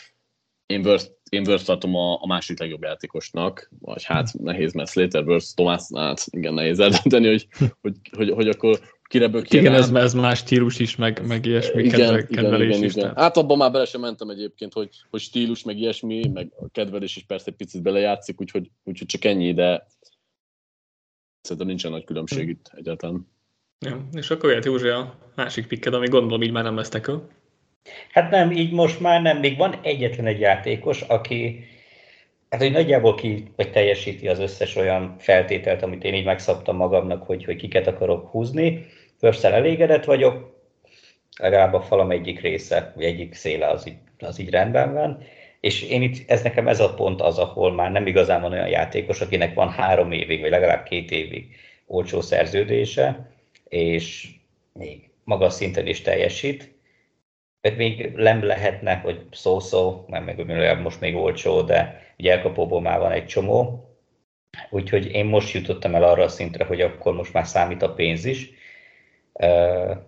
én Burst, én Burst tartom a, a másik legjobb játékosnak, vagy hát nehéz, mert Slater, Burst, Tomás, hát igen, nehéz eldönteni, hogy, hogy, hogy, hogy akkor kire Igen, ez, ez más stílus is, meg, meg ilyesmi igen, kedve, kedvelés igen, is. Igen. Hát abban már bele sem mentem egyébként, hogy, hogy stílus, meg ilyesmi, meg a kedvelés is persze egy picit belejátszik, úgyhogy, úgyhogy csak ennyi, de szerintem nincsen nagy különbség hmm. itt egyáltalán. Ja, és akkor jöhet Józsi a másik pikked, ami gondolom így már nem lesz tekő. Hát nem, így most már nem. Még van egyetlen egy játékos, aki Hát, hogy nagyjából ki, vagy teljesíti az összes olyan feltételt, amit én így megszabtam magamnak, hogy, hogy kiket akarok húzni. Förszel elégedett vagyok, legalább a falam egyik része, vagy egyik széle az így, az így rendben van. És én itt, ez nekem ez a pont az, ahol már nem igazán van olyan játékos, akinek van három évig, vagy legalább két évig olcsó szerződése, és még magas szinten is teljesít, még nem lehetne, hogy szó-szó, mert meg most még olcsó, de ugye elkapóból már van egy csomó, úgyhogy én most jutottam el arra a szintre, hogy akkor most már számít a pénz is,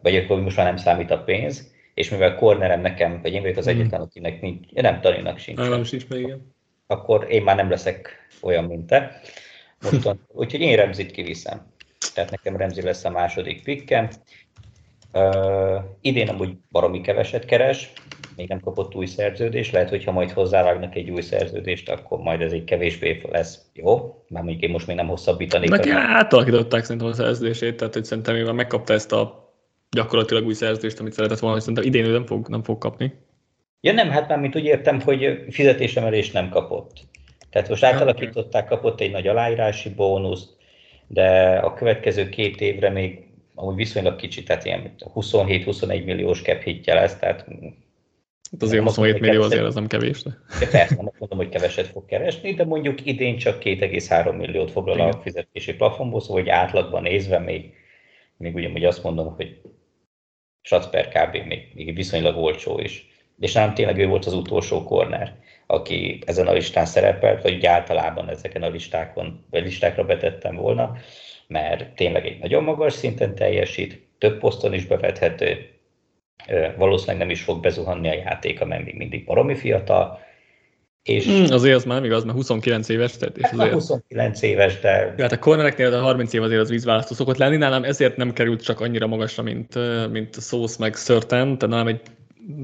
vagy akkor most már nem számít a pénz, és mivel cornerem nekem, vagy én vagyok az hmm. egyetlen, akinek nincs, nem Daninak sincs. Nem sincs meg, igen. Akkor én már nem leszek olyan, mint te. Mostan, úgyhogy én Remzit kiviszem. Tehát nekem Remzi lesz a második pikkem. Uh, idén amúgy baromi keveset keres, még nem kapott új szerződést, lehet, hogyha majd hozzávágnak egy új szerződést, akkor majd ez egy kevésbé lesz jó, már mondjuk én most még nem hosszabbítanék. Neki átalakították szerintem a szerződését, tehát hogy szerintem mivel megkapta ezt a gyakorlatilag új szerződést, amit szeretett volna, szerintem idén ő nem fog, nem fog kapni. Ja nem, hát már mint úgy értem, hogy fizetésemelést nem kapott. Tehát most átalakították, kapott egy nagy aláírási bónuszt, de a következő két évre még amúgy viszonylag kicsi, tehát ilyen 27-21 milliós cap hitje lesz, tehát Hát azért 27 millió azért az nem kevés. De. de persze, nem mondom, hogy keveset fog keresni, de mondjuk idén csak 2,3 milliót foglal a fizetési plafonból, szóval hogy átlagban nézve még, még ugyanúgy azt mondom, hogy Schatz per kb. Még, még viszonylag olcsó is. És nem tényleg ő volt az utolsó korner, aki ezen a listán szerepelt, vagy általában ezeken a listákon, vagy listákra betettem volna, mert tényleg egy nagyon magas szinten teljesít, több poszton is bevethető, valószínűleg nem is fog bezuhanni a játéka, mert még mindig baromi fiatal. És mm, azért az már igaz, mert 29 éves. Tehát, és hát azért... 29 éves, de... Ja, hát a cornereknél a 30 év azért az vízválasztó szokott lenni, nálam ezért nem került csak annyira magasra, mint, mint Szósz meg Szörten, tehát nálam egy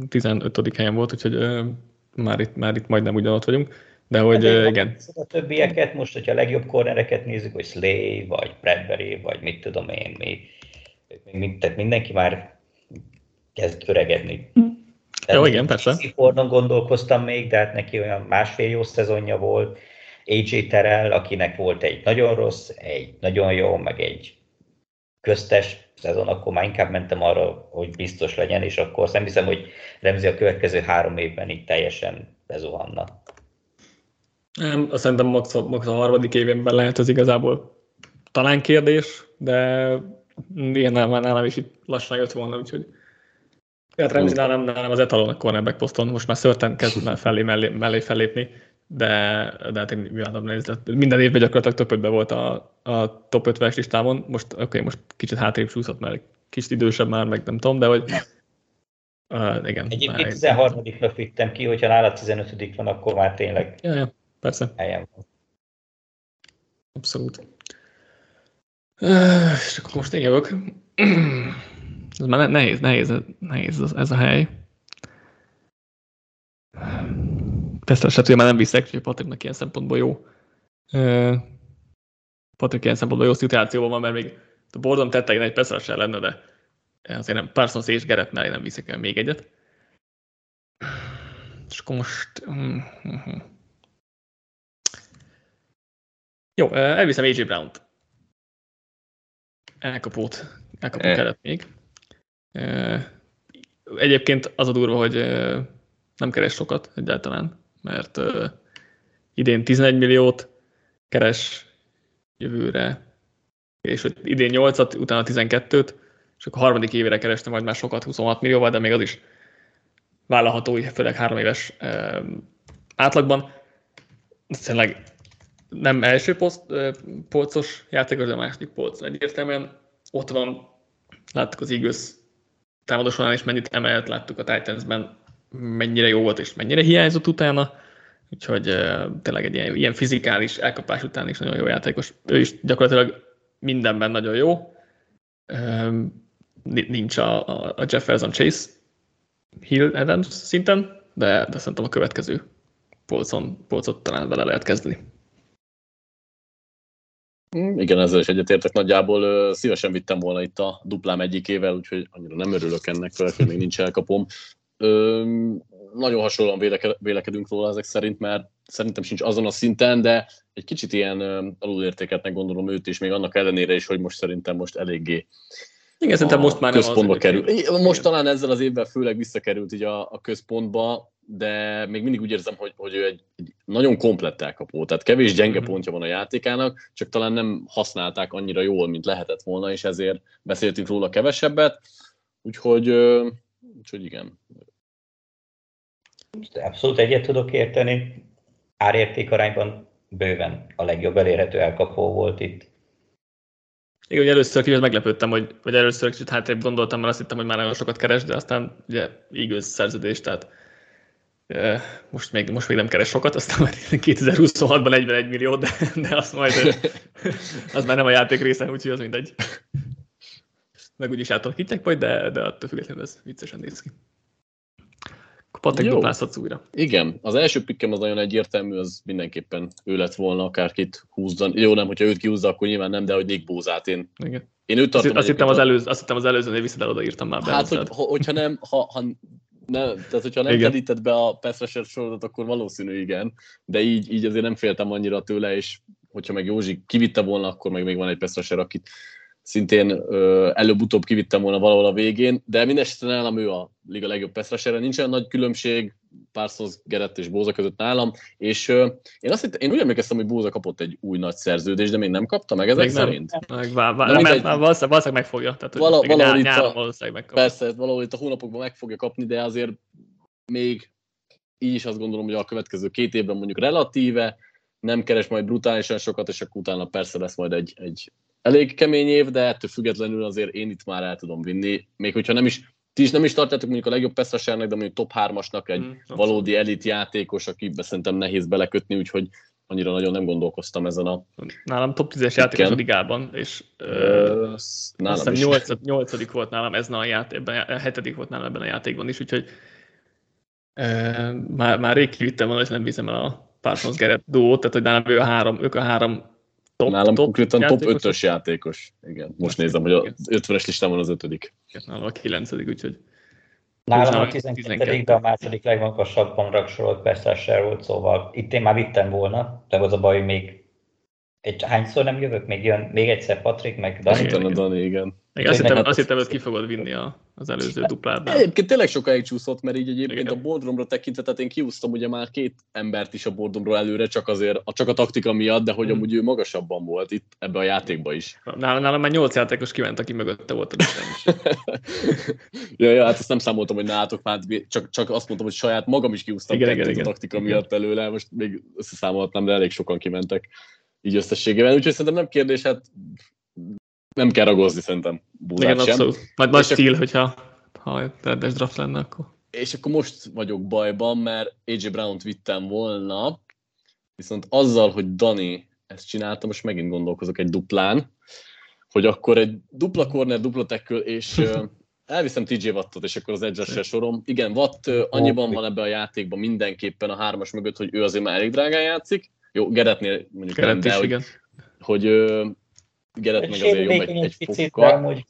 15. helyen volt, úgyhogy uh, már, itt, már itt majdnem ugyanott vagyunk. De hogy uh, igen. A többieket most, hogyha a legjobb cornereket nézzük, hogy Slay, vagy Bradbury, vagy mit tudom én, mi, mi, tehát mindenki már kezd öregedni. Hm. Jó, igen, persze. Fordon gondolkoztam még, de hát neki olyan másfél jó szezonja volt. AJ Terrell, akinek volt egy nagyon rossz, egy nagyon jó, meg egy köztes szezon, akkor már inkább mentem arra, hogy biztos legyen, és akkor nem hiszem, hogy Remzi a következő három évben itt teljesen bezuhanna. Nem, azt szerintem max max a harmadik évben lehet ez igazából talán kérdés, de ilyen nálam, nálam is itt lassan jött volna, úgyhogy Hát Remzi nálam, nálam az etalon a cornerback poszton, most már szörten kezd már felé, mellé, mellé fellépni, de, de hát én miattam nézni. Minden évben gyakorlatilag top 5 volt a, a top 50-es listámon, most oké, okay, most kicsit hátrébb csúszott, mert kicsit idősebb már, meg nem tudom, de hogy uh, igen. Egyébként 13-nak vittem ki, hogyha nála 15 van, akkor már tényleg ja, ja, persze. helyen van. Abszolút. Uh, és akkor most én jövök. Ez már nehéz, nehéz, nehéz ez, ez a hely. Persze se tudja, már nem viszek, hogy Patriknak ilyen szempontból jó. Patrik ilyen szempontból jó szituációban van, mert még a bordom tettein egy persze se lenne, de azért nem, Parsons és Gerett mellé nem viszek el még egyet. És akkor most... Mm-hmm. Jó, elviszem AJ Brown-t. Elkapót, elkapót e. kellett még. Egyébként az a durva, hogy nem keres sokat egyáltalán, mert idén 11 milliót keres jövőre, és hogy idén 8-at, utána 12-t, és akkor a harmadik évére kereste majd már sokat, 26 millióval, de még az is vállalható, főleg három éves átlagban. Tényleg nem első poszt, polcos játékos, de második polc egyértelműen. Ott van, láttuk az Eagles támadósorán is mennyit emelt, láttuk a Titansben, mennyire jó volt és mennyire hiányzott utána, úgyhogy uh, tényleg egy ilyen, ilyen fizikális elkapás után is nagyon jó játékos. Ő is gyakorlatilag mindenben nagyon jó. Nincs a, a, a Jefferson Chase Hill Adams szinten, de, de szerintem a következő polcon, polcot talán vele lehet kezdeni. Mm, igen, ezzel is egyetértek nagyjából. Szívesen vittem volna itt a duplám egyikével, úgyhogy annyira nem örülök ennek, főleg, hogy még nincs elkapom. Nagyon hasonlóan vélekedünk róla ezek szerint, mert szerintem sincs azon a szinten, de egy kicsit ilyen alulértéketnek gondolom őt is, még annak ellenére is, hogy most szerintem most eléggé igen, szerintem most már központba kerül. Most talán ezzel az évvel főleg visszakerült így a, a központba, de még mindig úgy érzem, hogy, hogy ő egy, egy nagyon komplett elkapó, tehát kevés gyenge mm-hmm. pontja van a játékának, csak talán nem használták annyira jól, mint lehetett volna, és ezért beszéltünk róla kevesebbet, úgyhogy, úgyhogy igen. Abszolút egyet tudok érteni. Árérték arányban bőven a legjobb elérhető elkapó volt itt. Igen, először kicsit meglepődtem, hogy, vagy először kicsit hátrébb gondoltam, mert azt hittem, hogy már nagyon sokat keres, de aztán ugye igaz szerződés, tehát most még, most még nem keres sokat, aztán már 2026-ban 41 millió, de, de azt majd, az már nem a játék része, úgyhogy az mindegy. Meg úgyis átalakítják majd, de, de attól függetlenül ez viccesen néz ki. Patrik duplázhatsz újra. Igen, az első pikkem az nagyon egyértelmű, az mindenképpen ő lett volna, akárkit húzzon. Jó, nem, hogyha őt kihúzza, akkor nyilván nem, de hogy Nick Bózát én, Igen. én őt tartom. Azt, hittem az, előző, azt hittem az előzőnél vissza, de odaírtam már be. Hát, hogy, hogyha nem, ha, ha ne, tehát hogyha nem teríted be a Peszreser sorodat, akkor valószínű igen, de így, így azért nem féltem annyira tőle, és hogyha meg Józsi kivitte volna, akkor meg még van egy Peszreser, akit szintén előbb-utóbb kivittem volna valahol a végén, de mindesetre nálam ő a liga legjobb pass nincs olyan nagy különbség Parsons, Gerett és Bóza között nálam, és ö, én azt hittem, én úgy emlékeztem, hogy Bóza kapott egy új nagy szerződést, de még nem kapta meg ezek Még szerint? Nem, meg, vá, vá, nem, valószínűleg, valószínűleg megfogja. Tehát, Vala, valahol nyár, itt a, valószínűleg. Persze, valahol itt a hónapokban meg fogja kapni, de azért még így is azt gondolom, hogy a következő két évben mondjuk relatíve nem keres majd brutálisan sokat, és akkor utána persze lesz majd egy, egy elég kemény év, de ettől függetlenül azért én itt már el tudom vinni, még hogyha nem is ti is nem is tartjátok mondjuk a legjobb passzasárnak, de mondjuk top 3-asnak egy mm, valódi elit játékos, akibe szerintem nehéz belekötni, úgyhogy annyira nagyon nem gondolkoztam ezen a... Nálam top 10-es játékos a ligában, és ö, nálam azt hiszem 8. volt nálam ez a játékban, 7. volt nálam ebben a játékban is, úgyhogy ö, már, már rég kivittem volna, és nem bízem el a Parsons Gerett duót, tehát hogy nálam ő a három, ők a három top, Nálam top konkrétan top 5-ös játékos. Igen, most nézem, hogy a 50-es listán van az ötödik. Nálam a kilencedik, úgyhogy Nálam a 12. de a második legmagasabban rangsorolt persze volt, szóval itt én már vittem volna, de az a baj, hogy még egy, hányszor nem jövök? Még jön még egyszer Patrik, meg Dani? Igen, Dani, igen. Igen, azt hittem, azt hittem, hogy ki fogod vinni a, az előző duplát. Egyébként tényleg sokáig csúszott, mert így egyébként Igen. a boardroomra tekintve, tehát én kiúztam ugye már két embert is a boardroomról előre, csak azért, csak a taktika miatt, de hogy hmm. amúgy ő magasabban volt itt ebbe a játékba is. Nálam, nálam már nyolc játékos kiment, aki mögötte volt a is. ja, ja, hát ezt nem számoltam, hogy nálatok már, csak, csak azt mondtam, hogy saját magam is kiúztam igen, igen, igen. a taktika igen. miatt előle, most még összeszámoltam, de elég sokan kimentek így összességében. Úgyhogy szerintem nem kérdés, hát nem kell ragozni szerintem Búzát Igen, sem. abszolút. Majd nagy stíl, hogyha ha rendes draft lenne, akkor. És akkor most vagyok bajban, mert AJ Brown-t vittem volna, viszont azzal, hogy Dani ezt csinálta, most megint gondolkozok egy duplán, hogy akkor egy dupla corner, dupla tackle, és elviszem TJ Wattot, és akkor az edge sorom. Igen, Watt annyiban van ebbe a játékban mindenképpen a hármas mögött, hogy ő azért már elég drágán játszik. Jó, Geretnél mondjuk Gerett nem, de hogy, igen. hogy, hogy Gerett meg azért jobb egy, egy picit, fokkal. Amúgy...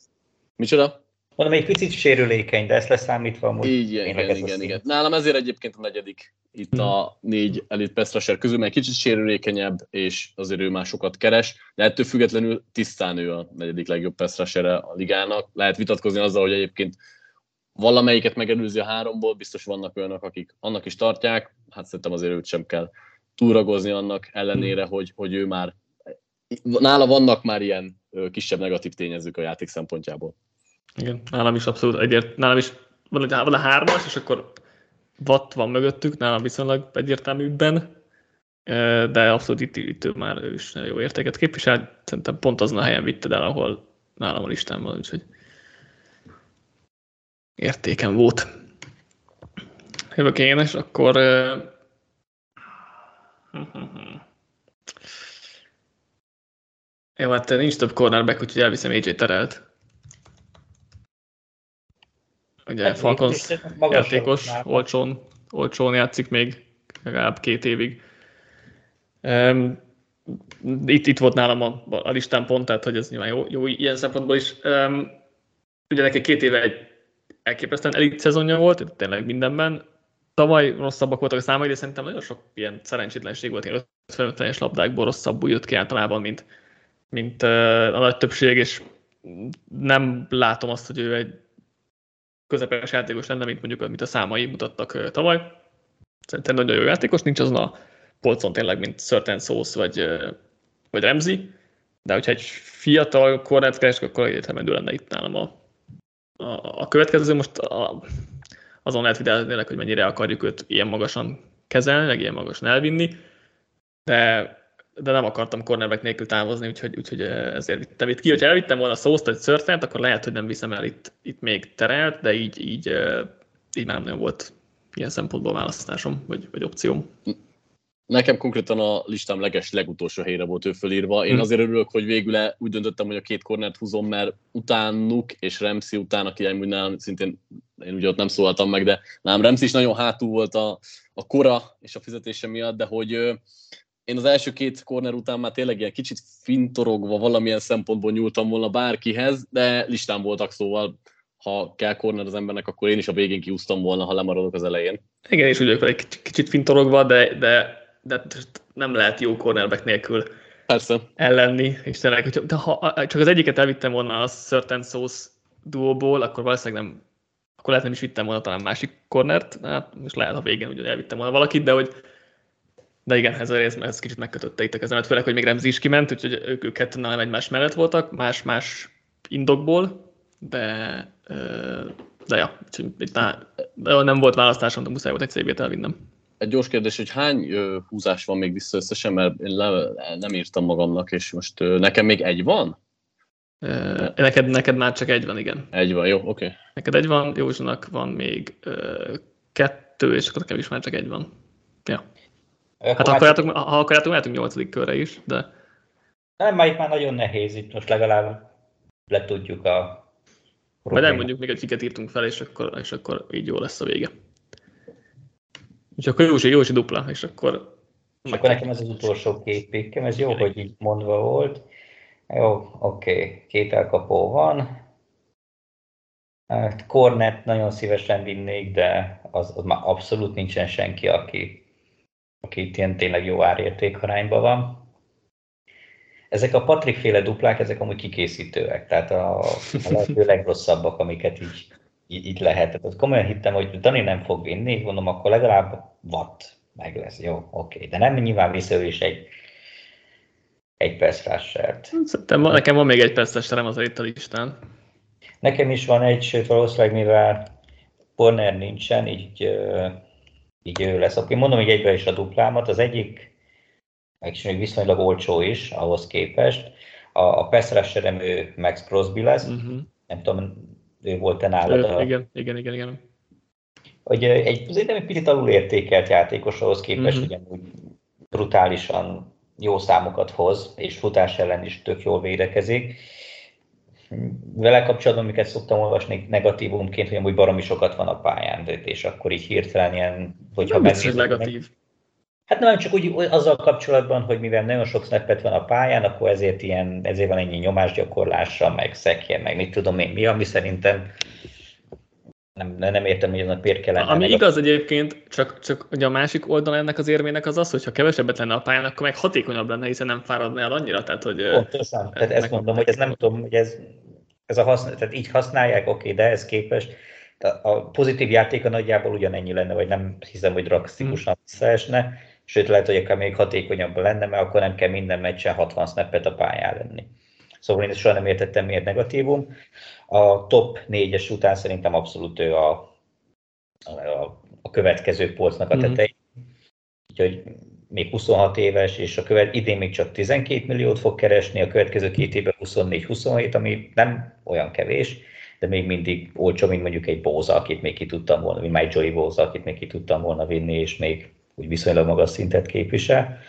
Micsoda? Mondom, egy picit sérülékeny, de ezt leszámítva amúgy. Igen, igen, igen, igen. Nálam ezért egyébként a negyedik itt hmm. a négy elit pass közül, mert kicsit sérülékenyebb, és azért ő már sokat keres, de ettől függetlenül tisztán ő a negyedik legjobb pass a ligának. Lehet vitatkozni azzal, hogy egyébként valamelyiket megelőzi a háromból, biztos vannak olyanok, akik annak is tartják, hát szerintem azért őt sem kell túragozni annak ellenére, hogy, hogy ő már nála vannak már ilyen kisebb negatív tényezők a játék szempontjából. Igen, nálam is abszolút egyért, nálam is van, van a hármas, és akkor Watt van mögöttük, nálam viszonylag egyértelműbben, de abszolút itt, itt már ő is jó értéket képvisel, szerintem pont azon a helyen vitted el, ahol nálam a listán van, úgyhogy értéken volt. Jövök én, és akkor jó, hát nincs több cornerback, úgyhogy elviszem AJ terelt. Ugye hát Falcons játékos, olcsón, olcsón játszik még legalább két évig. Um, itt, itt volt nálam a, a listán pont, tehát hogy ez nyilván jó, jó ilyen szempontból is. Um, ugye neki két éve egy elképesztően elit szezonja volt, tényleg mindenben. Tavaly rosszabbak voltak a számai, de szerintem nagyon sok ilyen szerencsétlenség volt, ilyen 55-es labdákból rosszabbul jött ki általában, mint, mint a nagy többség, és nem látom azt, hogy ő egy közepes játékos lenne, mint mondjuk amit a számai mutattak tavaly. Szerintem nagyon jó játékos, nincs azon a polcon tényleg, mint Certain Sauce vagy, vagy Remzi, de hogyha egy fiatal kornet keresek, akkor egyértelműen lenne itt nálam a, a, a következő. Most a, azon lehet videózni, hogy mennyire akarjuk őt ilyen magasan kezelni, meg ilyen magasan elvinni, de de nem akartam cornerback nélkül távozni, úgyhogy, úgyhogy ezért vittem itt ki. Hogyha elvittem volna szószt vagy szörfent, akkor lehet, hogy nem viszem el itt, itt még terelt, de így, így, így már nem volt ilyen szempontból választásom, vagy, vagy opcióm. Nekem konkrétan a listám leges legutolsó helyre volt ő fölírva. Én hmm. azért örülök, hogy végül úgy döntöttem, hogy a két kornert húzom, mert utánuk és Remszi után, aki amúgy nálam szintén, én ugye ott nem szóltam meg, de nálam Remszi is nagyon hátul volt a, a kora és a fizetése miatt, de hogy én az első két korner után már tényleg ilyen kicsit fintorogva valamilyen szempontból nyúltam volna bárkihez, de listán voltak, szóval ha kell korner az embernek, akkor én is a végén kiúztam volna, ha lemaradok az elején. Igen, és úgy egy kicsit fintorogva, de, de, de nem lehet jó cornerback nélkül Persze. ellenni, és tényleg, hogy, de ha csak az egyiket elvittem volna a Certain Sauce duóból, akkor valószínűleg nem, akkor lehet nem is vittem volna talán másik cornert, hát most lehet a végén, hogy elvittem volna valakit, de hogy de igen, ez a rész, ez kicsit megkötötte itt a kezemet, főleg, hogy még Remzi is kiment, úgyhogy ők, ők ketten nem egymás mellett voltak, más-más indokból, de, de ja, itt nem volt választásom, de muszáj volt egy szép elvinnem. Egy gyors kérdés, hogy hány húzás van még vissza összesen, mert én le, nem írtam magamnak, és most nekem még egy van? Neked, neked már csak egy van, igen. Egy van, jó, oké. Okay. Neked egy van, Józsunak van még kettő, és akkor nekem is már csak egy van. Ja. Hát ha akarjátok, ha akarjátok, mehetünk nyolcadik körre is, de... Nem, már itt már nagyon nehéz, itt most legalább letudjuk a majd elmondjuk még, hogy kiket írtunk fel, és akkor, és akkor így jó lesz a vége. És akkor Józsi, Józsi dupla, és akkor... És akkor nekem ez az utolsó két pikkem, ez jó, hogy így mondva volt. Jó, oké, okay. két elkapó van. Hát Kornet nagyon szívesen vinnék, de az, az már abszolút nincsen senki, aki, aki itt ilyen tényleg jó árérték arányban van. Ezek a Patrik féle duplák, ezek amúgy kikészítőek, tehát a, a lehető legrosszabbak, amiket így, így, így lehet. Tehát komolyan hittem, hogy Dani nem fog vinni, mondom, akkor legalább watt meg lesz. Jó, oké. De nem nyilván vissza is egy, egy percrássert. Szerintem nekem van még egy percráserem az itt a listán. Nekem is van egy, sőt valószínűleg mivel Porner nincsen, így, így ő lesz. Oké, mondom hogy egybe is a duplámat. Az egyik és még viszonylag olcsó is ahhoz képest. A, a pass ő Max Crosby lesz, uh-huh. nem tudom, ő volt-e nálad? A... Igen, igen, igen, igen. Hogy egy, azért nem egy picit alul értékelt játékos ahhoz képest, uh-huh. ugyanúgy brutálisan jó számokat hoz, és futás ellen is tök jól védekezik. Vele kapcsolatban, amiket szoktam olvasni negatívumként, hogy amúgy baromi sokat van a pályán, és akkor így hirtelen ilyen, hogyha nem megnézem, negatív. Hát nem csak úgy azzal kapcsolatban, hogy mivel nagyon sok snappet van a pályán, akkor ezért, ilyen, ezért van ennyi nyomásgyakorlása, meg szekje, meg mit tudom én mi, ami szerintem nem, nem értem, hogy annak miért kellene. Ami igaz egyébként, csak, csak ugye a másik oldal ennek az érmének az az, hogy ha kevesebbet lenne a pályán, akkor meg hatékonyabb lenne, hiszen nem fáradna el annyira. Tehát, hogy, Pontosan, tehát ezt mondom, hogy ez nem tudom, hogy ez, ez a használ, tehát így használják, oké, okay, de ez képest a pozitív játéka nagyjából ugyanennyi lenne, vagy nem hiszem, hogy drasztikusan hmm. visszaesne sőt lehet, hogy akár még hatékonyabb lenne, mert akkor nem kell minden meccsen 60 snappet a pályán lenni. Szóval én ezt soha nem értettem, miért negatívum. A top 4-es után szerintem abszolút ő a, a, a következő polcnak a mhm. tetején. Mm-hmm. Úgyhogy még 26 éves, és a követ, idén még csak 12 milliót fog keresni, a következő két évben 24-27, ami nem olyan kevés, de még mindig olcsó, mint mondjuk egy Bóza, akit még ki tudtam volna, mint Mike Joey Bóza, akit még ki tudtam volna vinni, és még úgy viszonylag magas szintet képvisel.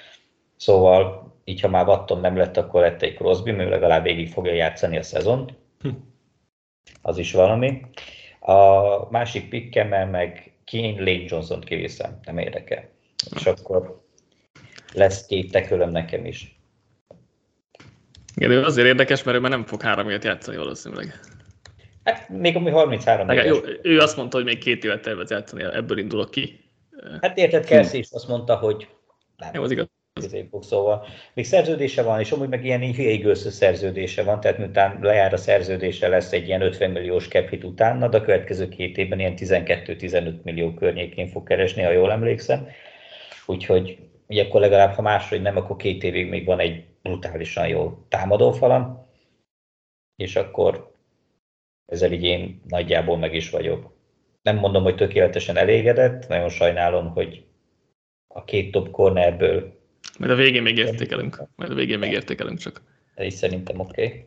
Szóval így, ha már Vatton nem lett, akkor lett egy Crosby, mert legalább végig fogja játszani a szezont. Hm. Az is valami. A másik pikkemmel meg Kane Lane Johnson-t kiviszem, nem érdekel. És akkor lesz két tekölöm nekem is. Igen, ő azért érdekes, mert ő már nem fog három évet játszani valószínűleg. Hát még ami 33 éves. Jó, ő azt mondta, hogy még két évet tervez játszani, ebből indulok ki. Hát érted, Kelsey is azt mondta, hogy nem. Jó, az igaz. Szóval még szerződése van, és amúgy meg ilyen hülyei szerződése van, tehát miután lejár a szerződése lesz egy ilyen 50 milliós cap hit utána, de a következő két évben ilyen 12-15 millió környékén fog keresni, ha jól emlékszem. Úgyhogy ugye akkor legalább, ha máshogy nem, akkor két évig még van egy brutálisan jó támadófalam, és akkor ezzel így én nagyjából meg is vagyok nem mondom, hogy tökéletesen elégedett, nagyon sajnálom, hogy a két top cornerből... Majd a végén még értékelünk, majd a végén még értékelünk csak. Ez is szerintem oké. Okay.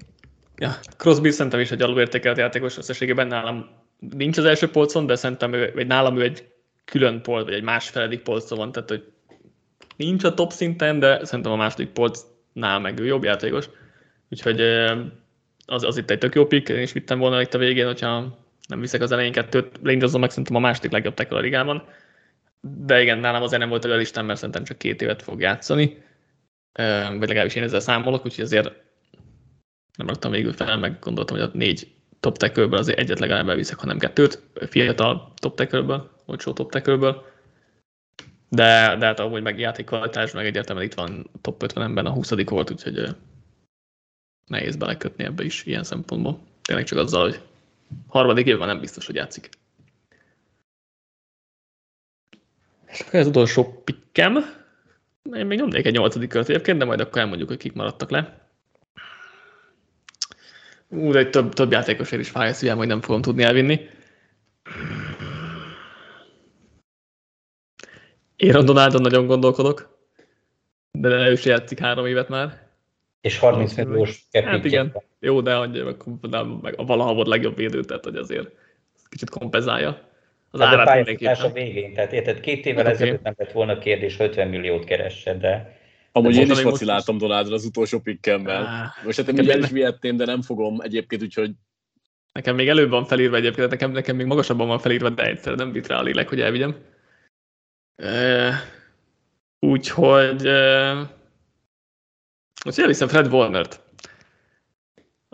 Ja, Crosby szerintem is egy alulértékelt játékos összességében nálam nincs az első polcon, de szerintem ő, vagy nálam ő egy külön polc, vagy egy másfeledik polcon van, tehát hogy nincs a top szinten, de szerintem a második polcnál meg ő jobb játékos. Úgyhogy az, az itt egy tök jó pick, én is vittem volna itt a végén, hogyha nem viszek az elején kettőt, Rangers meg szerintem a második legjobb tackle a ligában. De igen, nálam azért nem volt a listán, mert szerintem csak két évet fog játszani. Vagy legalábbis én ezzel számolok, úgyhogy azért nem raktam végül fel, meg gondoltam, hogy a négy top tackle azért egyet legalább elviszek, hanem kettőt, fiatal top tackle olcsó top tackle De, de hát ahogy meg játékkvalitás, meg egyértelműen itt van top 50-ben a 20 volt, úgyhogy nehéz belekötni ebbe is ilyen szempontból. Tényleg csak azzal, hogy harmadik évben nem biztos, hogy játszik. És akkor az utolsó pikkem. Én még nyomnék egy nyolcadik kört egyébként, de majd akkor elmondjuk, hogy kik maradtak le. Ú, de egy több, több játékosért is fáj szívem, hogy nem fogom tudni elvinni. Én a Donaldon nagyon gondolkodok, de ő is játszik három évet már. És 30 milliós Hát igen, jó, de, hogy, de meg a valaha volt legjobb védő, tehát hogy azért kicsit kompenzálja. Az hát mindenképpen. a végén, tehát érted, két évvel hát, ezelőtt okay. nem lett volna kérdés, 50 milliót keresse, de... Amúgy én is vaciláltam most... Az utolsó pikkemmel. Ah, most hát én is vihetném, de nem fogom egyébként, úgyhogy Nekem még előbb van felírva egyébként, nekem, nekem még magasabban van felírva, de egyszer nem bit rá a lélek, hogy elvigyem. Uh, úgyhogy uh, most elviszem Fred Warner-t.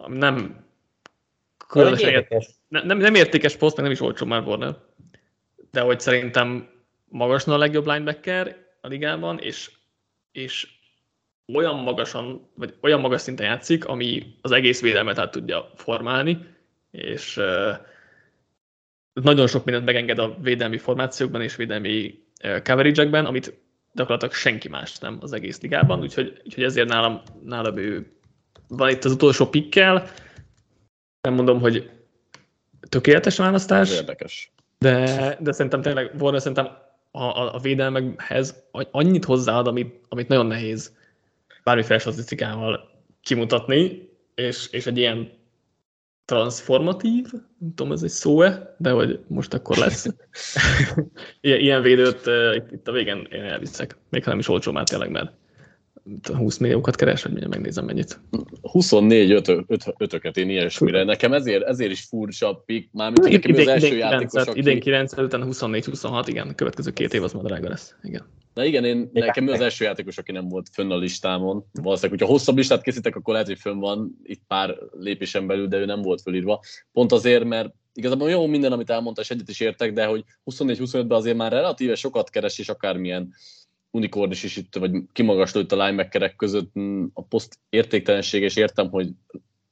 Nem különösen nem, nem, nem értékes poszt, meg nem is olcsó már Warner. De hogy szerintem magasna a legjobb linebacker a ligában, és, és olyan magasan, vagy olyan magas szinten játszik, ami az egész védelmet át tudja formálni, és nagyon sok mindent megenged a védelmi formációkban és védelmi uh, coverage-ekben, amit gyakorlatilag senki más nem az egész ligában, úgyhogy, úgyhogy ezért nálam, nálam ő van itt az utolsó pikkel. Nem mondom, hogy tökéletes választás. Érdekes. De, de szerintem tényleg volna szerintem a, a, a védelmekhez annyit hozzáad, amit, amit nagyon nehéz bármiféle statisztikával kimutatni, és, és egy ilyen transformatív, nem tudom, ez egy szó-e, de hogy most akkor lesz. ilyen, védőt uh, itt, itt a végén én elviszek. Még ha nem is olcsó már tényleg, mert 20 milliókat keres, hogy megnézem mennyit. 24 ötö, öt, ötöket én ilyesmire. Nekem ezért, ezért is furcsa pick, mármint nekem idén, az első idén játékos, 9, aki... Idén 9, utána 24-26, igen, a következő két év az már drága lesz. Igen. Na igen, én, nekem az első játékos, aki nem volt fönn a listámon. Valószínűleg, hogyha hosszabb listát készítek, akkor lehet, hogy fönn van itt pár lépésen belül, de ő nem volt fölírva. Pont azért, mert igazából jó minden, amit elmondta, és egyet is értek, de hogy 24-25-ben azért már relatíve sokat keres, és akármilyen unikorn is, is itt, vagy kimagasló itt a linebackerek között mm, a poszt értéktelenség, és értem, hogy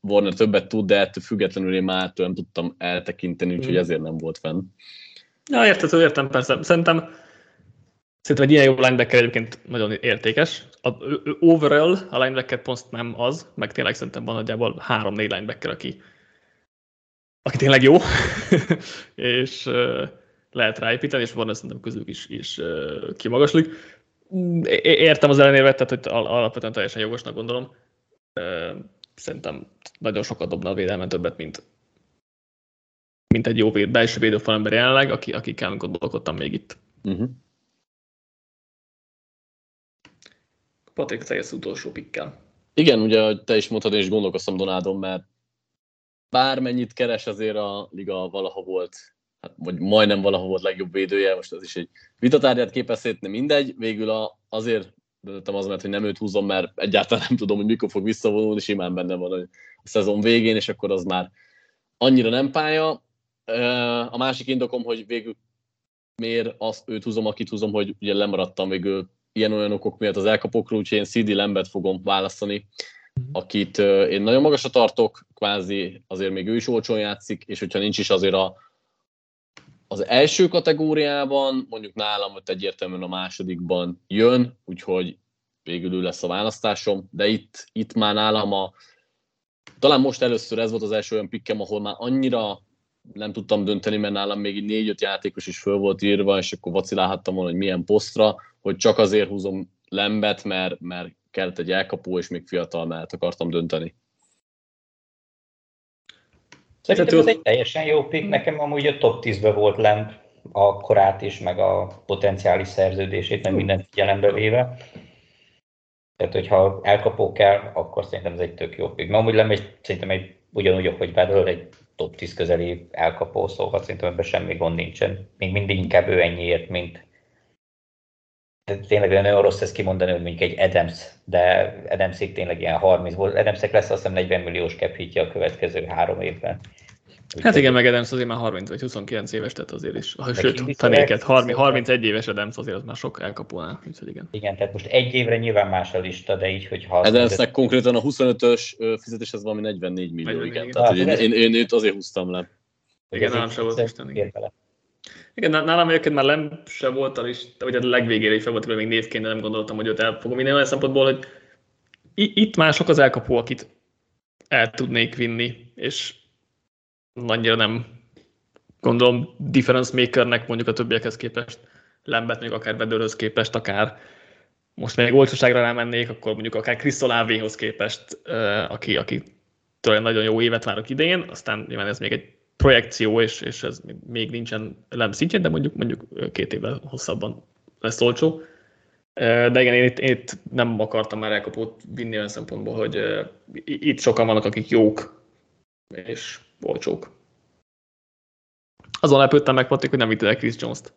Warner többet tud, de ettől függetlenül én már nem tudtam eltekinteni, úgyhogy mm. ezért nem volt fenn. Ja, értető, értem, persze. Szerintem Szerintem egy ilyen jó linebacker egyébként nagyon értékes. A, overall a linebacker poszt nem az, meg tényleg szerintem van nagyjából három-négy linebacker, aki, aki tényleg jó, és uh, lehet ráépíteni, és van szerintem közük is, is uh, kimagaslik. Értem az ellenérvet, tehát hogy alapvetően teljesen jogosnak gondolom. Szerintem nagyon sokat dobna a védelmen többet, mint, mint egy jó véd, belső védőfalember jelenleg, aki, akikkel gondolkodtam még itt. Uh-huh. Patrik, te jössz utolsó pikkel. Igen, ugye, te is mondtad, én is gondolkoztam Donádon, mert bármennyit keres azért a liga valaha volt, hát, vagy majdnem valaha volt legjobb védője, most ez is egy vitatárgyát képezhetne, mindegy, végül a, azért döntöttem az, mert hogy nem őt húzom, mert egyáltalán nem tudom, hogy mikor fog visszavonulni, simán benne van hogy a szezon végén, és akkor az már annyira nem pálya. A másik indokom, hogy végül miért azt őt húzom, akit húzom, hogy ugye lemaradtam végül ilyen-olyan okok miatt az elkapokról, úgyhogy én CD Lambet fogom választani, akit én nagyon magasra tartok, kvázi azért még ő is olcsón játszik, és hogyha nincs is azért a, az első kategóriában, mondjuk nálam ott egyértelműen a másodikban jön, úgyhogy végül ő lesz a választásom, de itt, itt már nálam a, talán most először ez volt az első olyan pikkem, ahol már annyira nem tudtam dönteni, mert nálam még így négy-öt játékos is föl volt írva, és akkor vacilálhattam volna, hogy milyen posztra, hogy csak azért húzom Lembet, mert, mert kellett egy elkapó, és még fiatal mellett akartam dönteni. Szerintem ez egy teljesen jó pick, nekem amúgy a top 10-ben volt Lemb a korát is, meg a potenciális szerződését, meg mindent figyelembe véve. Tehát, hogyha elkapó kell, akkor szerintem ez egy tök jó pick. Mert amúgy Lemb egy, szerintem egy ugyanúgy, hogy belőle egy top 10 közeli elkapó, szóval szerintem ebben semmi gond nincsen. Még mindig inkább ő ennyiért, mint tényleg nagyon rossz ezt kimondani, hogy mondjuk egy Adams, de Adamsig tényleg ilyen 30 volt. Adamsek lesz azt hiszem 40 milliós cap a következő három évben. Hát igen, meg Adams azért már 30 vagy 29 éves, tehát azért is. Ha, sőt, fenéket, 30, 31 éves Adams azért az már sok elkapónál, úgyhogy igen. Igen, tehát most egy évre nyilván más a lista, de így, hogy ha... Adamsnek konkrétan a 25-ös fizetés az valami 44 millió, 44 igen. Tehát, hát, én, én, én, azért húztam le. Igen, nálam sem volt Isten, igen. Igen, nálam egyébként már nem se volt a lista, vagy a legvégére fel volt, még névként, de nem gondoltam, hogy őt el fogom vinni. Olyan szempontból, hogy itt már sok az elkapó, akit el tudnék vinni, és annyira nem gondolom difference makernek mondjuk a többiekhez képest, Lembet még akár Bedőrhöz képest, akár most még olcsóságra rámennék, akkor mondjuk akár Krisztolávéhoz képest, aki, aki nagyon jó évet várok idején, aztán nyilván ez még egy projekció, és, és ez még nincsen lem szintjén, de mondjuk, mondjuk két évvel hosszabban lesz olcsó. De igen, én itt, én itt nem akartam már elkapót vinni olyan szempontból, hogy itt sokan vannak, akik jók, és olcsók. Azon lepődtem meg, Patrik, hogy nem vitted el Chris Jones-t.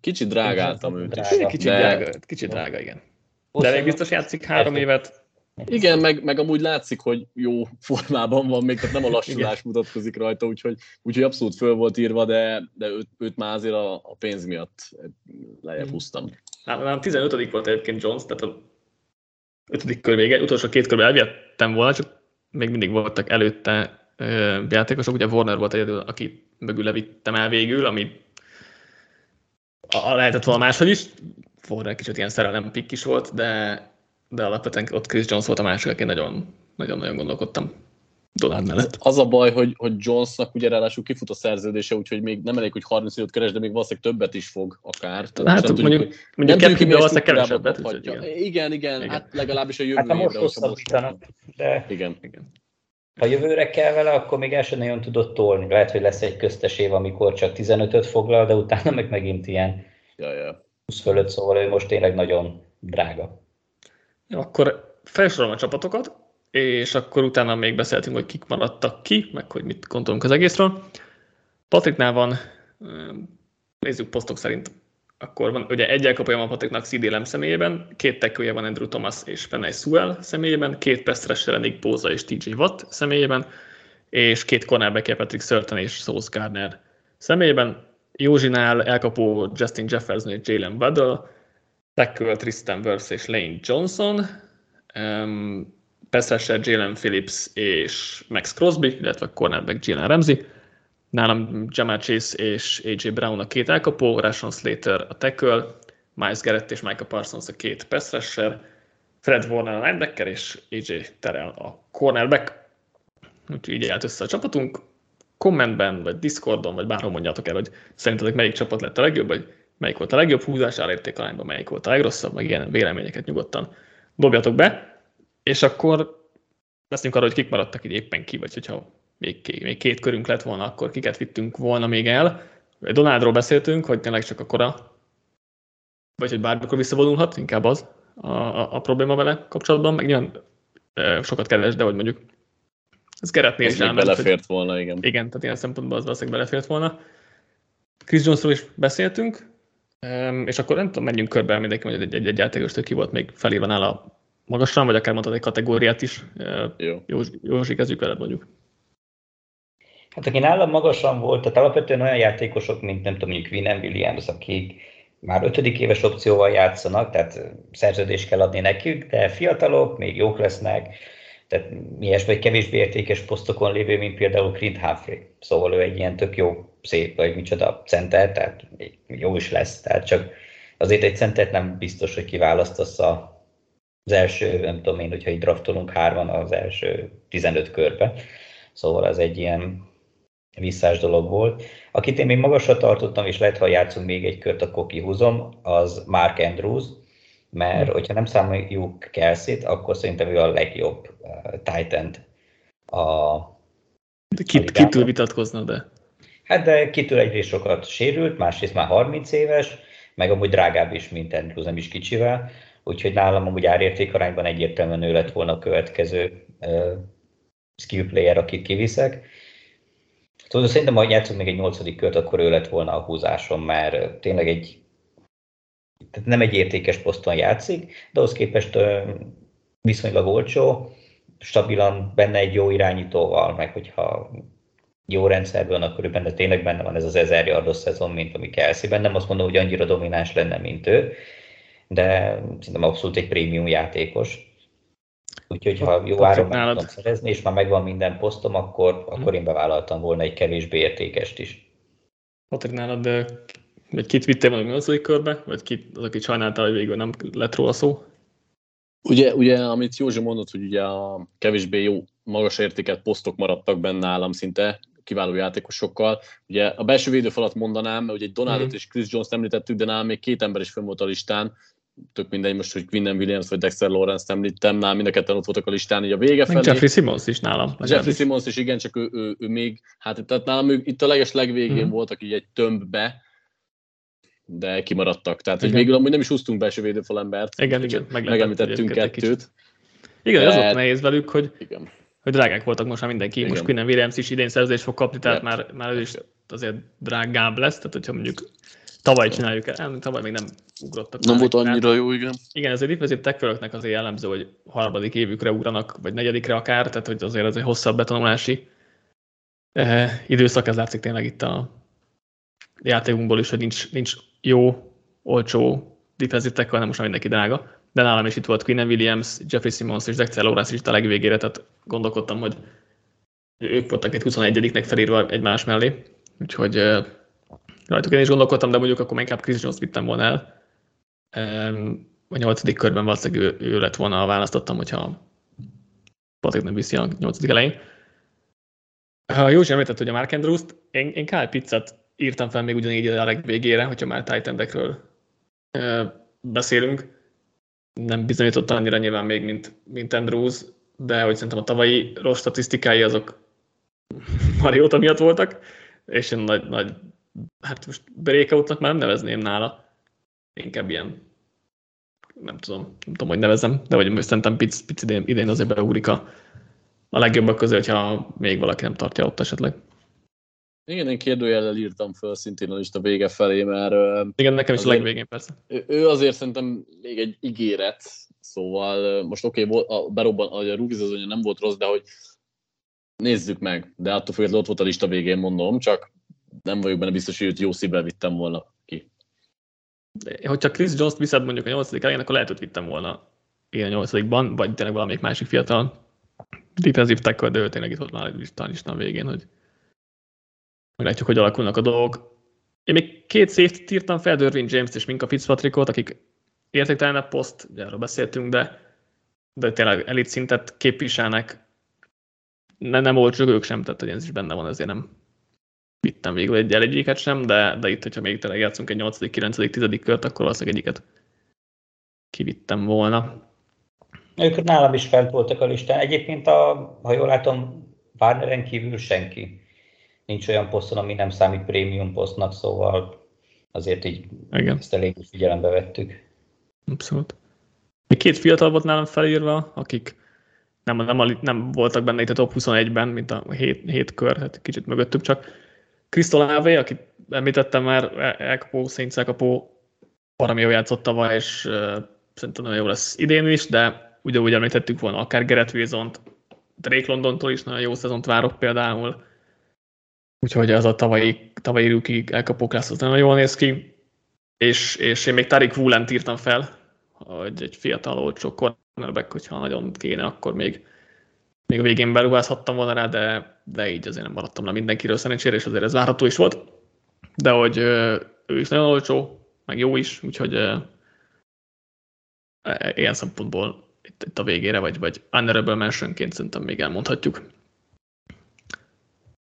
Kicsit drágáltam őt is. Kicsit, drága, kicsit drága, igen. De még biztos játszik három évet. Igen, meg, meg amúgy látszik, hogy jó formában van még, tehát nem a lassulás mutatkozik rajta, úgyhogy, úgyhogy abszolút föl volt írva, de, de őt, őt már azért a, a pénz miatt lejjebb húztam. Nálam 15. volt egyébként Jones, tehát a ötödik kör vége, utolsó két körben elvihettem volna, csak még mindig voltak előtte játékosok, ugye Warner volt egyedül, aki mögül levittem el végül, ami a, lehetett volna máshogy is, Warner kicsit ilyen szerelem pikk is volt, de, de alapvetően ott Chris Jones volt a másik, aki nagyon, nagyon-nagyon gondolkodtam dollár mellett. Az a baj, hogy, hogy Jonesnak ugye ráadásul kifut a szerződése, úgyhogy még nem elég, hogy 30 milliót keres, de még valószínűleg többet is fog akár. Tehát hát nem mondjuk, tudjuk, mondjuk nem tudjuk, valószínűleg kevesebbet. Igen. igen, igen, igen, hát legalábbis a jövő hát, évre, most most de... Igen. igen. Ha jövőre kell vele, akkor még el sem nagyon tudott tolni. Lehet, hogy lesz egy köztes év, amikor csak 15-öt foglal, de utána meg megint ilyen ja, ja. 20 fölött, szóval ő most tényleg nagyon drága. Akkor felsorolom a csapatokat, és akkor utána még beszéltünk, hogy kik maradtak ki, meg hogy mit gondolunk az egészről. Patriknál van, nézzük posztok szerint, akkor van, ugye egy elkapója van Patriknak CD személyében, két tekője van Andrew Thomas és Penny Sewell személyében, két Pestressel Nick Boza és TJ Watt személyében, és két cornerback Patrick Surton és Sauce Gardner személyében. Józsinál elkapó Justin Jefferson és Jalen Waddle, tackle Tristan Wirfs és Lane Johnson, um, Pestressel Jalen Phillips és Max Crosby, illetve cornerback Jalen Ramsey, Nálam Jamal Chase és AJ Brown a két elkapó, Rashon Slater a tackle, Miles Garrett és Michael Parsons a két pass rusher, Fred Warner a linebacker és AJ Terrell a cornerback. Úgyhogy így állt össze a csapatunk. Kommentben, vagy Discordon, vagy bárhol mondjátok el, hogy szerintetek melyik csapat lett a legjobb, vagy melyik volt a legjobb húzás arányban, melyik volt a legrosszabb, meg ilyen véleményeket nyugodtan dobjatok be, és akkor beszélünk arról, hogy kik maradtak így éppen ki, vagy hogyha még, még két körünk lett volna, akkor kiket vittünk volna még el. Donaldról beszéltünk, hogy tényleg csak a kora, vagy hogy bármikor visszavonulhat, inkább az a, a, a probléma vele kapcsolatban, meg nyilván e, sokat keres, de hogy mondjuk ez keretnél is elment, belefért hogy, volna, igen. Igen, tehát ilyen szempontból az valószínűleg belefért volna. Chris Jonesról is beszéltünk, és akkor nem tudom, menjünk körbe mindenki, hogy egy, egy, egy játékos, ki volt még felírva nála magasan, vagy akár mondtad egy kategóriát is. Jó. Józsi, Józsi kezdjük veled mondjuk. Hát aki nálam magasan volt, tehát alapvetően olyan játékosok, mint nem tudom, mondjuk Winem Williams, akik már ötödik éves opcióval játszanak, tehát szerződést kell adni nekük, de fiatalok, még jók lesznek, tehát miért vagy kevésbé értékes posztokon lévő, mint például Clint Humphrey. Szóval ő egy ilyen tök jó, szép, vagy micsoda center, tehát jó is lesz, tehát csak azért egy centert nem biztos, hogy kiválasztasz az első, nem tudom én, hogyha így draftolunk hárman az első 15 körbe. Szóval ez egy ilyen visszás dolog volt. Akit én még magasra tartottam, és lehet, ha játszunk még egy kört, akkor kihúzom, az Mark Andrews, mert hmm. hogyha nem számoljuk Kelsey-t, akkor szerintem ő a legjobb uh, Titan a, de kit, a kitől vitatkozna, de? Hát de kitől egyrészt sokat sérült, másrészt már 30 éves, meg amúgy drágább is, mint Andrews, nem is kicsivel, úgyhogy nálam amúgy árértékarányban egyértelműen ő lett volna a következő uh, skill player, akit kiviszek. Tudod, szerintem, ha játszunk még egy nyolcadik kört, akkor ő lett volna a húzásom, mert tényleg egy tehát nem egy értékes poszton játszik, de ahhoz képest viszonylag olcsó, stabilan benne egy jó irányítóval, meg hogyha jó rendszerben, akkor benne tényleg benne van ez az ezer yardos szezon, mint ami Kelsey-ben. Nem azt mondom, hogy annyira domináns lenne, mint ő, de szerintem abszolút egy prémium játékos. Úgyhogy ha jó áron meg tudom szerezni, és már megvan minden posztom, akkor, akkor én bevállaltam volna egy kevésbé értékest is. Patrik, nálad de vagy kit vittél valami az körbe, vagy kit, az, aki sajnálta, hogy végül nem lett róla szó? Ugye, ugye, amit Józsi mondott, hogy ugye a kevésbé jó, magas értéket posztok maradtak benne nálam szinte, kiváló játékosokkal. Ugye a belső védőfalat mondanám, mert ugye egy Donaldot mm. és Chris Jones említettük, de nálam még két ember is fönn volt a listán, tök mindegy most, hogy Quinnen Williams vagy Dexter Lawrence említem, nálam mind a ketten ott voltak a listán, így a vége felé. Jeffrey Simmons is nálam. Jeffrey Simmons is, igen, csak ő, ő, ő még, hát tehát nálam ő, itt a leges legvégén mm. voltak így egy tömbbe, de kimaradtak. Tehát, igen. hogy végül amúgy nem is húztunk belső védőfalembert. Igen, igen, megemlítettünk kettőt. Igen, de... az ott nehéz velük, hogy, igen. Hogy drágák voltak most már mindenki. Igen. Most Quinnen Williams is idén szerzést fog kapni, tehát már, már ő is azért drágább lesz. Tehát, hogyha mondjuk tavaly csináljuk el, nem, tavaly még nem ugrottak. Nem volt annyira jó, igen. Igen, ez egy defensív tackle azért jellemző, hogy harmadik évükre ugranak, vagy negyedikre akár, tehát hogy azért ez egy hosszabb betanulási eh, időszak, ez látszik tényleg itt a játékunkból is, hogy nincs, nincs jó, olcsó defensive tackle, hanem most már mindenki drága. De nálam is itt volt Quinn Williams, Jeffrey Simmons és Dexter Lawrence is a legvégére, tehát gondolkodtam, hogy ők voltak egy 21-nek felírva egymás mellé, úgyhogy rajtuk én is gondolkodtam, de mondjuk akkor inkább Chris Jones vittem volna el. A nyolcadik körben valószínűleg ő, ő lett volna, választottam, hogyha Patrik nem viszi a nyolcadik elején. Ha jó említett, hogy a Mark Andrews-t, én, én Kyle Pizzet írtam fel még ugyanígy a legvégére, hogyha már titan beszélünk. Nem bizonyított annyira nyilván még, mint, mint Andrews, de hogy szerintem a tavalyi rossz statisztikái azok Mariota miatt voltak, és én nagy, nagy hát most breakoutnak már nem nevezném nála, inkább ilyen nem tudom, nem tudom, hogy nevezem, de hogy szerintem pic, pic idén, idén azért beugrik a, a legjobbak közé, hogyha még valaki nem tartja ott esetleg. Igen, én kérdőjellel írtam föl szintén a lista vége felé, mert... Igen, nekem is a legvégén persze. Ő azért szerintem még egy ígéret, szóval most oké, okay, a berobban, a rúgizazonja nem volt rossz, de hogy nézzük meg, de attól függetlenül ott volt a lista végén, mondom, csak nem vagyok benne biztos, hogy őt jó szívvel vittem volna ki. Hogyha Chris Jones-t viszed mondjuk a nyolcadik elején, akkor lehet, hogy vittem volna én a nyolcadikban, vagy tényleg valamelyik másik fiatal defensive tackle, de ő tényleg itt volt már a listán végén, hogy meglátjuk, hogy alakulnak a dolgok. Én még két safety írtam fel, Derwin James és Minka Fitzpatrickot, akik értéktelenebb poszt, ugye erről beszéltünk, de, de tényleg elit szintet képviselnek. Ne, nem volt csak ők sem, tehát hogy ez is benne van, ezért nem vittem végül egy egyiket sem, de, de itt, hogyha még tényleg játszunk egy 8., 9., 10. kört, akkor valószínűleg egyiket kivittem volna. Ők nálam is fent voltak a listán. Egyébként, a, ha jól látom, Warneren kívül senki nincs olyan poszton, ami nem számít prémium posztnak, szóval azért így Igen. ezt elég figyelembe vettük. Abszolút. Még két fiatal volt nálam felírva, akik nem, nem, nem voltak benne itt a top 21-ben, mint a 7, 7 kör, hát kicsit mögöttük csak. Ave, akit említettem már, elkapó, Saints elkapó, valami jól játszott tavaly, és uh, szerintem nagyon jó lesz idén is, de ugyanúgy említettük volna akár Gerett Wilson-t, Drake Londontól is nagyon jó szezont várok például, Úgyhogy az a tavalyi, tavalyi rookie klassz az nagyon jól néz ki. És, és én még Tarik woolen írtam fel, hogy egy fiatal olcsó cornerback, hogyha nagyon kéne, akkor még, még a végén beruházhattam volna rá, de, de így azért nem maradtam le mindenkiről szerencsére, és azért ez várható is volt. De hogy ő is nagyon olcsó, meg jó is, úgyhogy ilyen szempontból itt, itt a végére, vagy, vagy honorable mentionként szerintem még elmondhatjuk.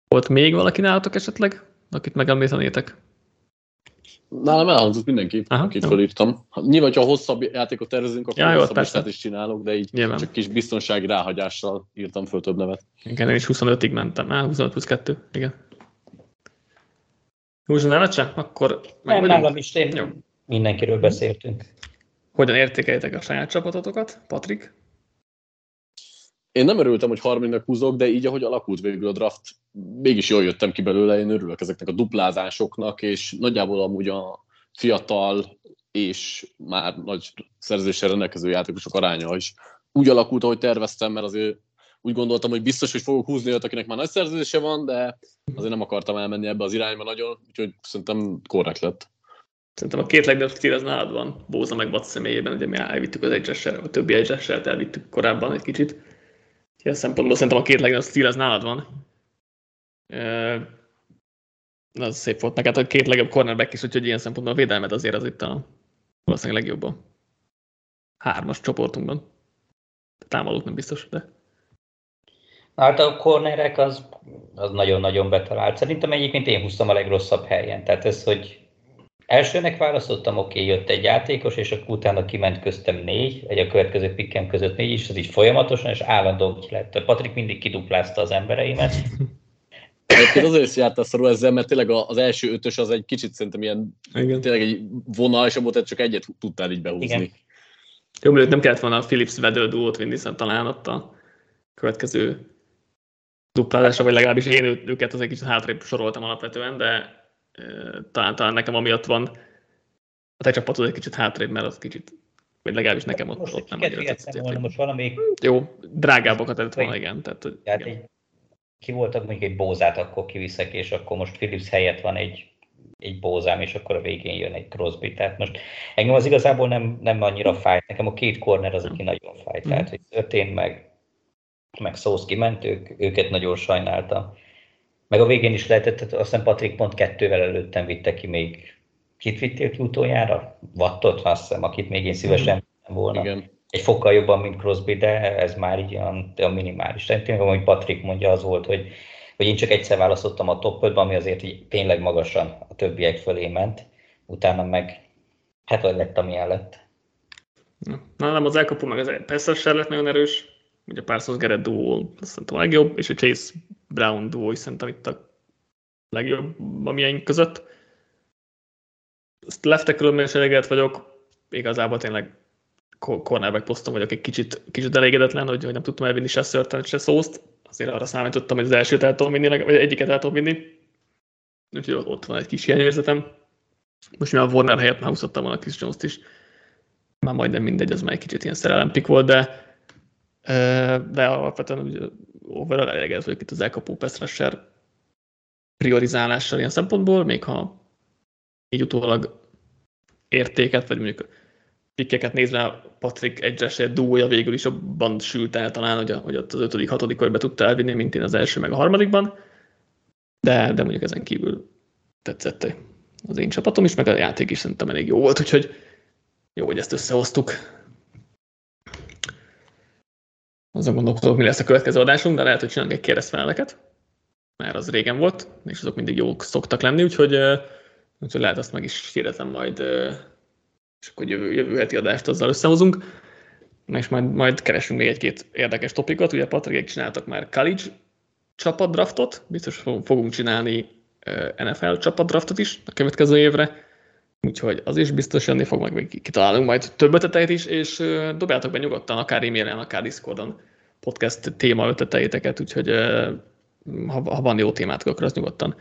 Volt még valaki nálatok esetleg, akit megemlítenétek? Nálam elhangzott mindenki, Aha, akit jó. felírtam. Nyilván, ha hosszabb játékot tervezünk, akkor ja, hosszabb listát is csinálok, de így Nyilván. csak kis biztonsági ráhagyással írtam föl több nevet. Igen, én is 25-ig mentem. Á, 25 plusz 2, igen. Józsa, nem se? Akkor meg Nem, nálam is én. Jó. Mindenkiről beszéltünk. Hogyan értékeljétek a saját csapatotokat, Patrik? Én nem örültem, hogy harmadiknak húzok, de így, ahogy alakult végül a draft, mégis jól jöttem ki belőle, én örülök ezeknek a duplázásoknak, és nagyjából amúgy a fiatal és már nagy szerzéssel rendelkező játékosok aránya is úgy alakult, ahogy terveztem, mert azért úgy gondoltam, hogy biztos, hogy fogok húzni olyat, akinek már nagy szerződése van, de azért nem akartam elmenni ebbe az irányba nagyon, úgyhogy szerintem korrekt lett. Szerintem a két legnagyobb stíl az nálad van, Bóza meg Bac személyében, ugye mi elvittük az egyesel, a többi egyesel elvittük korábban egy kicsit. Ilyen szempontból szerintem a két legnagyobb stíl az nálad van. Na, az szép volt. Hát a két legjobb cornerback is, úgyhogy ilyen szempontból a védelmet azért az itt a valószínűleg legjobb a hármas csoportunkban. Támadók nem biztos, de... Hát a cornerek az, az nagyon-nagyon betalált. Szerintem egyébként én húztam a legrosszabb helyen. Tehát ez, hogy elsőnek választottam, oké, okay, jött egy játékos, és akkor utána kiment köztem négy, egy a következő pikkem között négy, és ez így folyamatosan, és állandóan lett. Patrik mindig kiduplázta az embereimet. Egyébként azért is jártál szarul ezzel, mert tényleg az első ötös az egy kicsit szerintem ilyen, Igen. tényleg egy vonal, és abból csak egyet tudtál így behúzni. Igen. Jó, mert nem kellett volna a Philips Vedő duót vinni, hiszen talán ott a következő duplázásra, vagy legalábbis én őket az egy kicsit hátrébb soroltam alapvetően, de talán, talán nekem amiatt van a te csapatod egy kicsit hátrébb, mert az kicsit, vagy legalábbis nekem ott, most ott nem annyira volna, most valamelyik... Jó, drágábbakat előtt volna, igen. Tehát, tehát igen. Egy, ki voltak mondjuk egy bózát, akkor kiviszek, és akkor most Philips helyett van egy egy bózám, és akkor a végén jön egy Crosby. Tehát most engem az igazából nem, nem annyira fájt. Nekem a két corner az, aki nagyon fájt. Tehát, mhm. hogy Szörtén meg, meg Szósz kiment, ők, őket nagyon sajnálta. Meg a végén is lehetett, azt hiszem Patrik pont kettővel előttem vitte ki még, kit vittél ki utoljára? Wattot, azt hiszem, akit még én szívesen mm. volna. Igen. Egy fokkal jobban, mint Crosby, de ez már így olyan, olyan minimális. Tehát tényleg, ahogy Patrik mondja, az volt, hogy hogy én csak egyszer választottam a top 5 ami azért így tényleg magasan a többiek fölé ment, utána meg hát vagy lett, amilyen lett. Nálam az elkapó meg az Peszes lett nagyon erős, ugye a Parsons Garrett duó szerintem a legjobb, és a Chase Brown duó is szerintem itt a legjobb amilyen között. Ezt leftekről is elégedett vagyok, igazából tényleg cornerback poszton vagyok egy kicsit, kicsit elégedetlen, hogy, hogy nem tudtam elvinni se Szörten, se Szószt, azért arra számítottam, hogy az elsőt el tudom vinni, vagy egyiket el tudom vinni. Úgyhogy ott van egy kis hiányérzetem. Most mi a Warner helyett már húzottam volna Chris Jones-t is. Már majdnem mindegy, az már egy kicsit ilyen szerelempik volt, de de alapvetően overall elégedett vagyok itt az elkapó pass priorizálással ilyen szempontból, még ha így utólag értéket, vagy mondjuk pikkeket nézve Patrick egyes duója végül is abban sült el talán, hogy, a, hogy ott az ötödik, hatodik körbe tudta elvinni, mint én az első, meg a harmadikban. De, de mondjuk ezen kívül tetszett az én csapatom is, meg a játék is szerintem elég jó volt, úgyhogy jó, hogy ezt összehoztuk. Azon gondolkodok, mi lesz a következő adásunk, de lehet, hogy csinálunk egy kérdezfeleleket, mert az régen volt, és azok mindig jók szoktak lenni, úgyhogy, úgyhogy lehet azt meg is hirdetem majd és akkor jövő, jövő heti adást azzal összehozunk, és majd, majd keresünk még egy-két érdekes topikot. Ugye Patrikek csináltak már college csapatdraftot, biztos fogunk csinálni NFL csapatdraftot is a következő évre, úgyhogy az is biztos jönni fog, meg még kitalálunk majd több ötleteit is, és dobjátok be nyugodtan, akár e-mailen, akár Discordon podcast téma ötleteiteket, úgyhogy ha, ha van jó témátok, akkor azt nyugodtan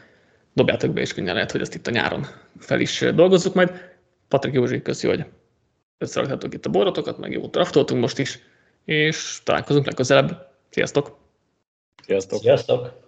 dobjátok be, és könnyen lehet, hogy ezt itt a nyáron fel is dolgozzuk majd. Patrik Józsi, köszi, hogy összeraktatok itt a borotokat, meg jó draftoltunk most is, és találkozunk legközelebb. Sziasztok! Sziasztok! Sziasztok!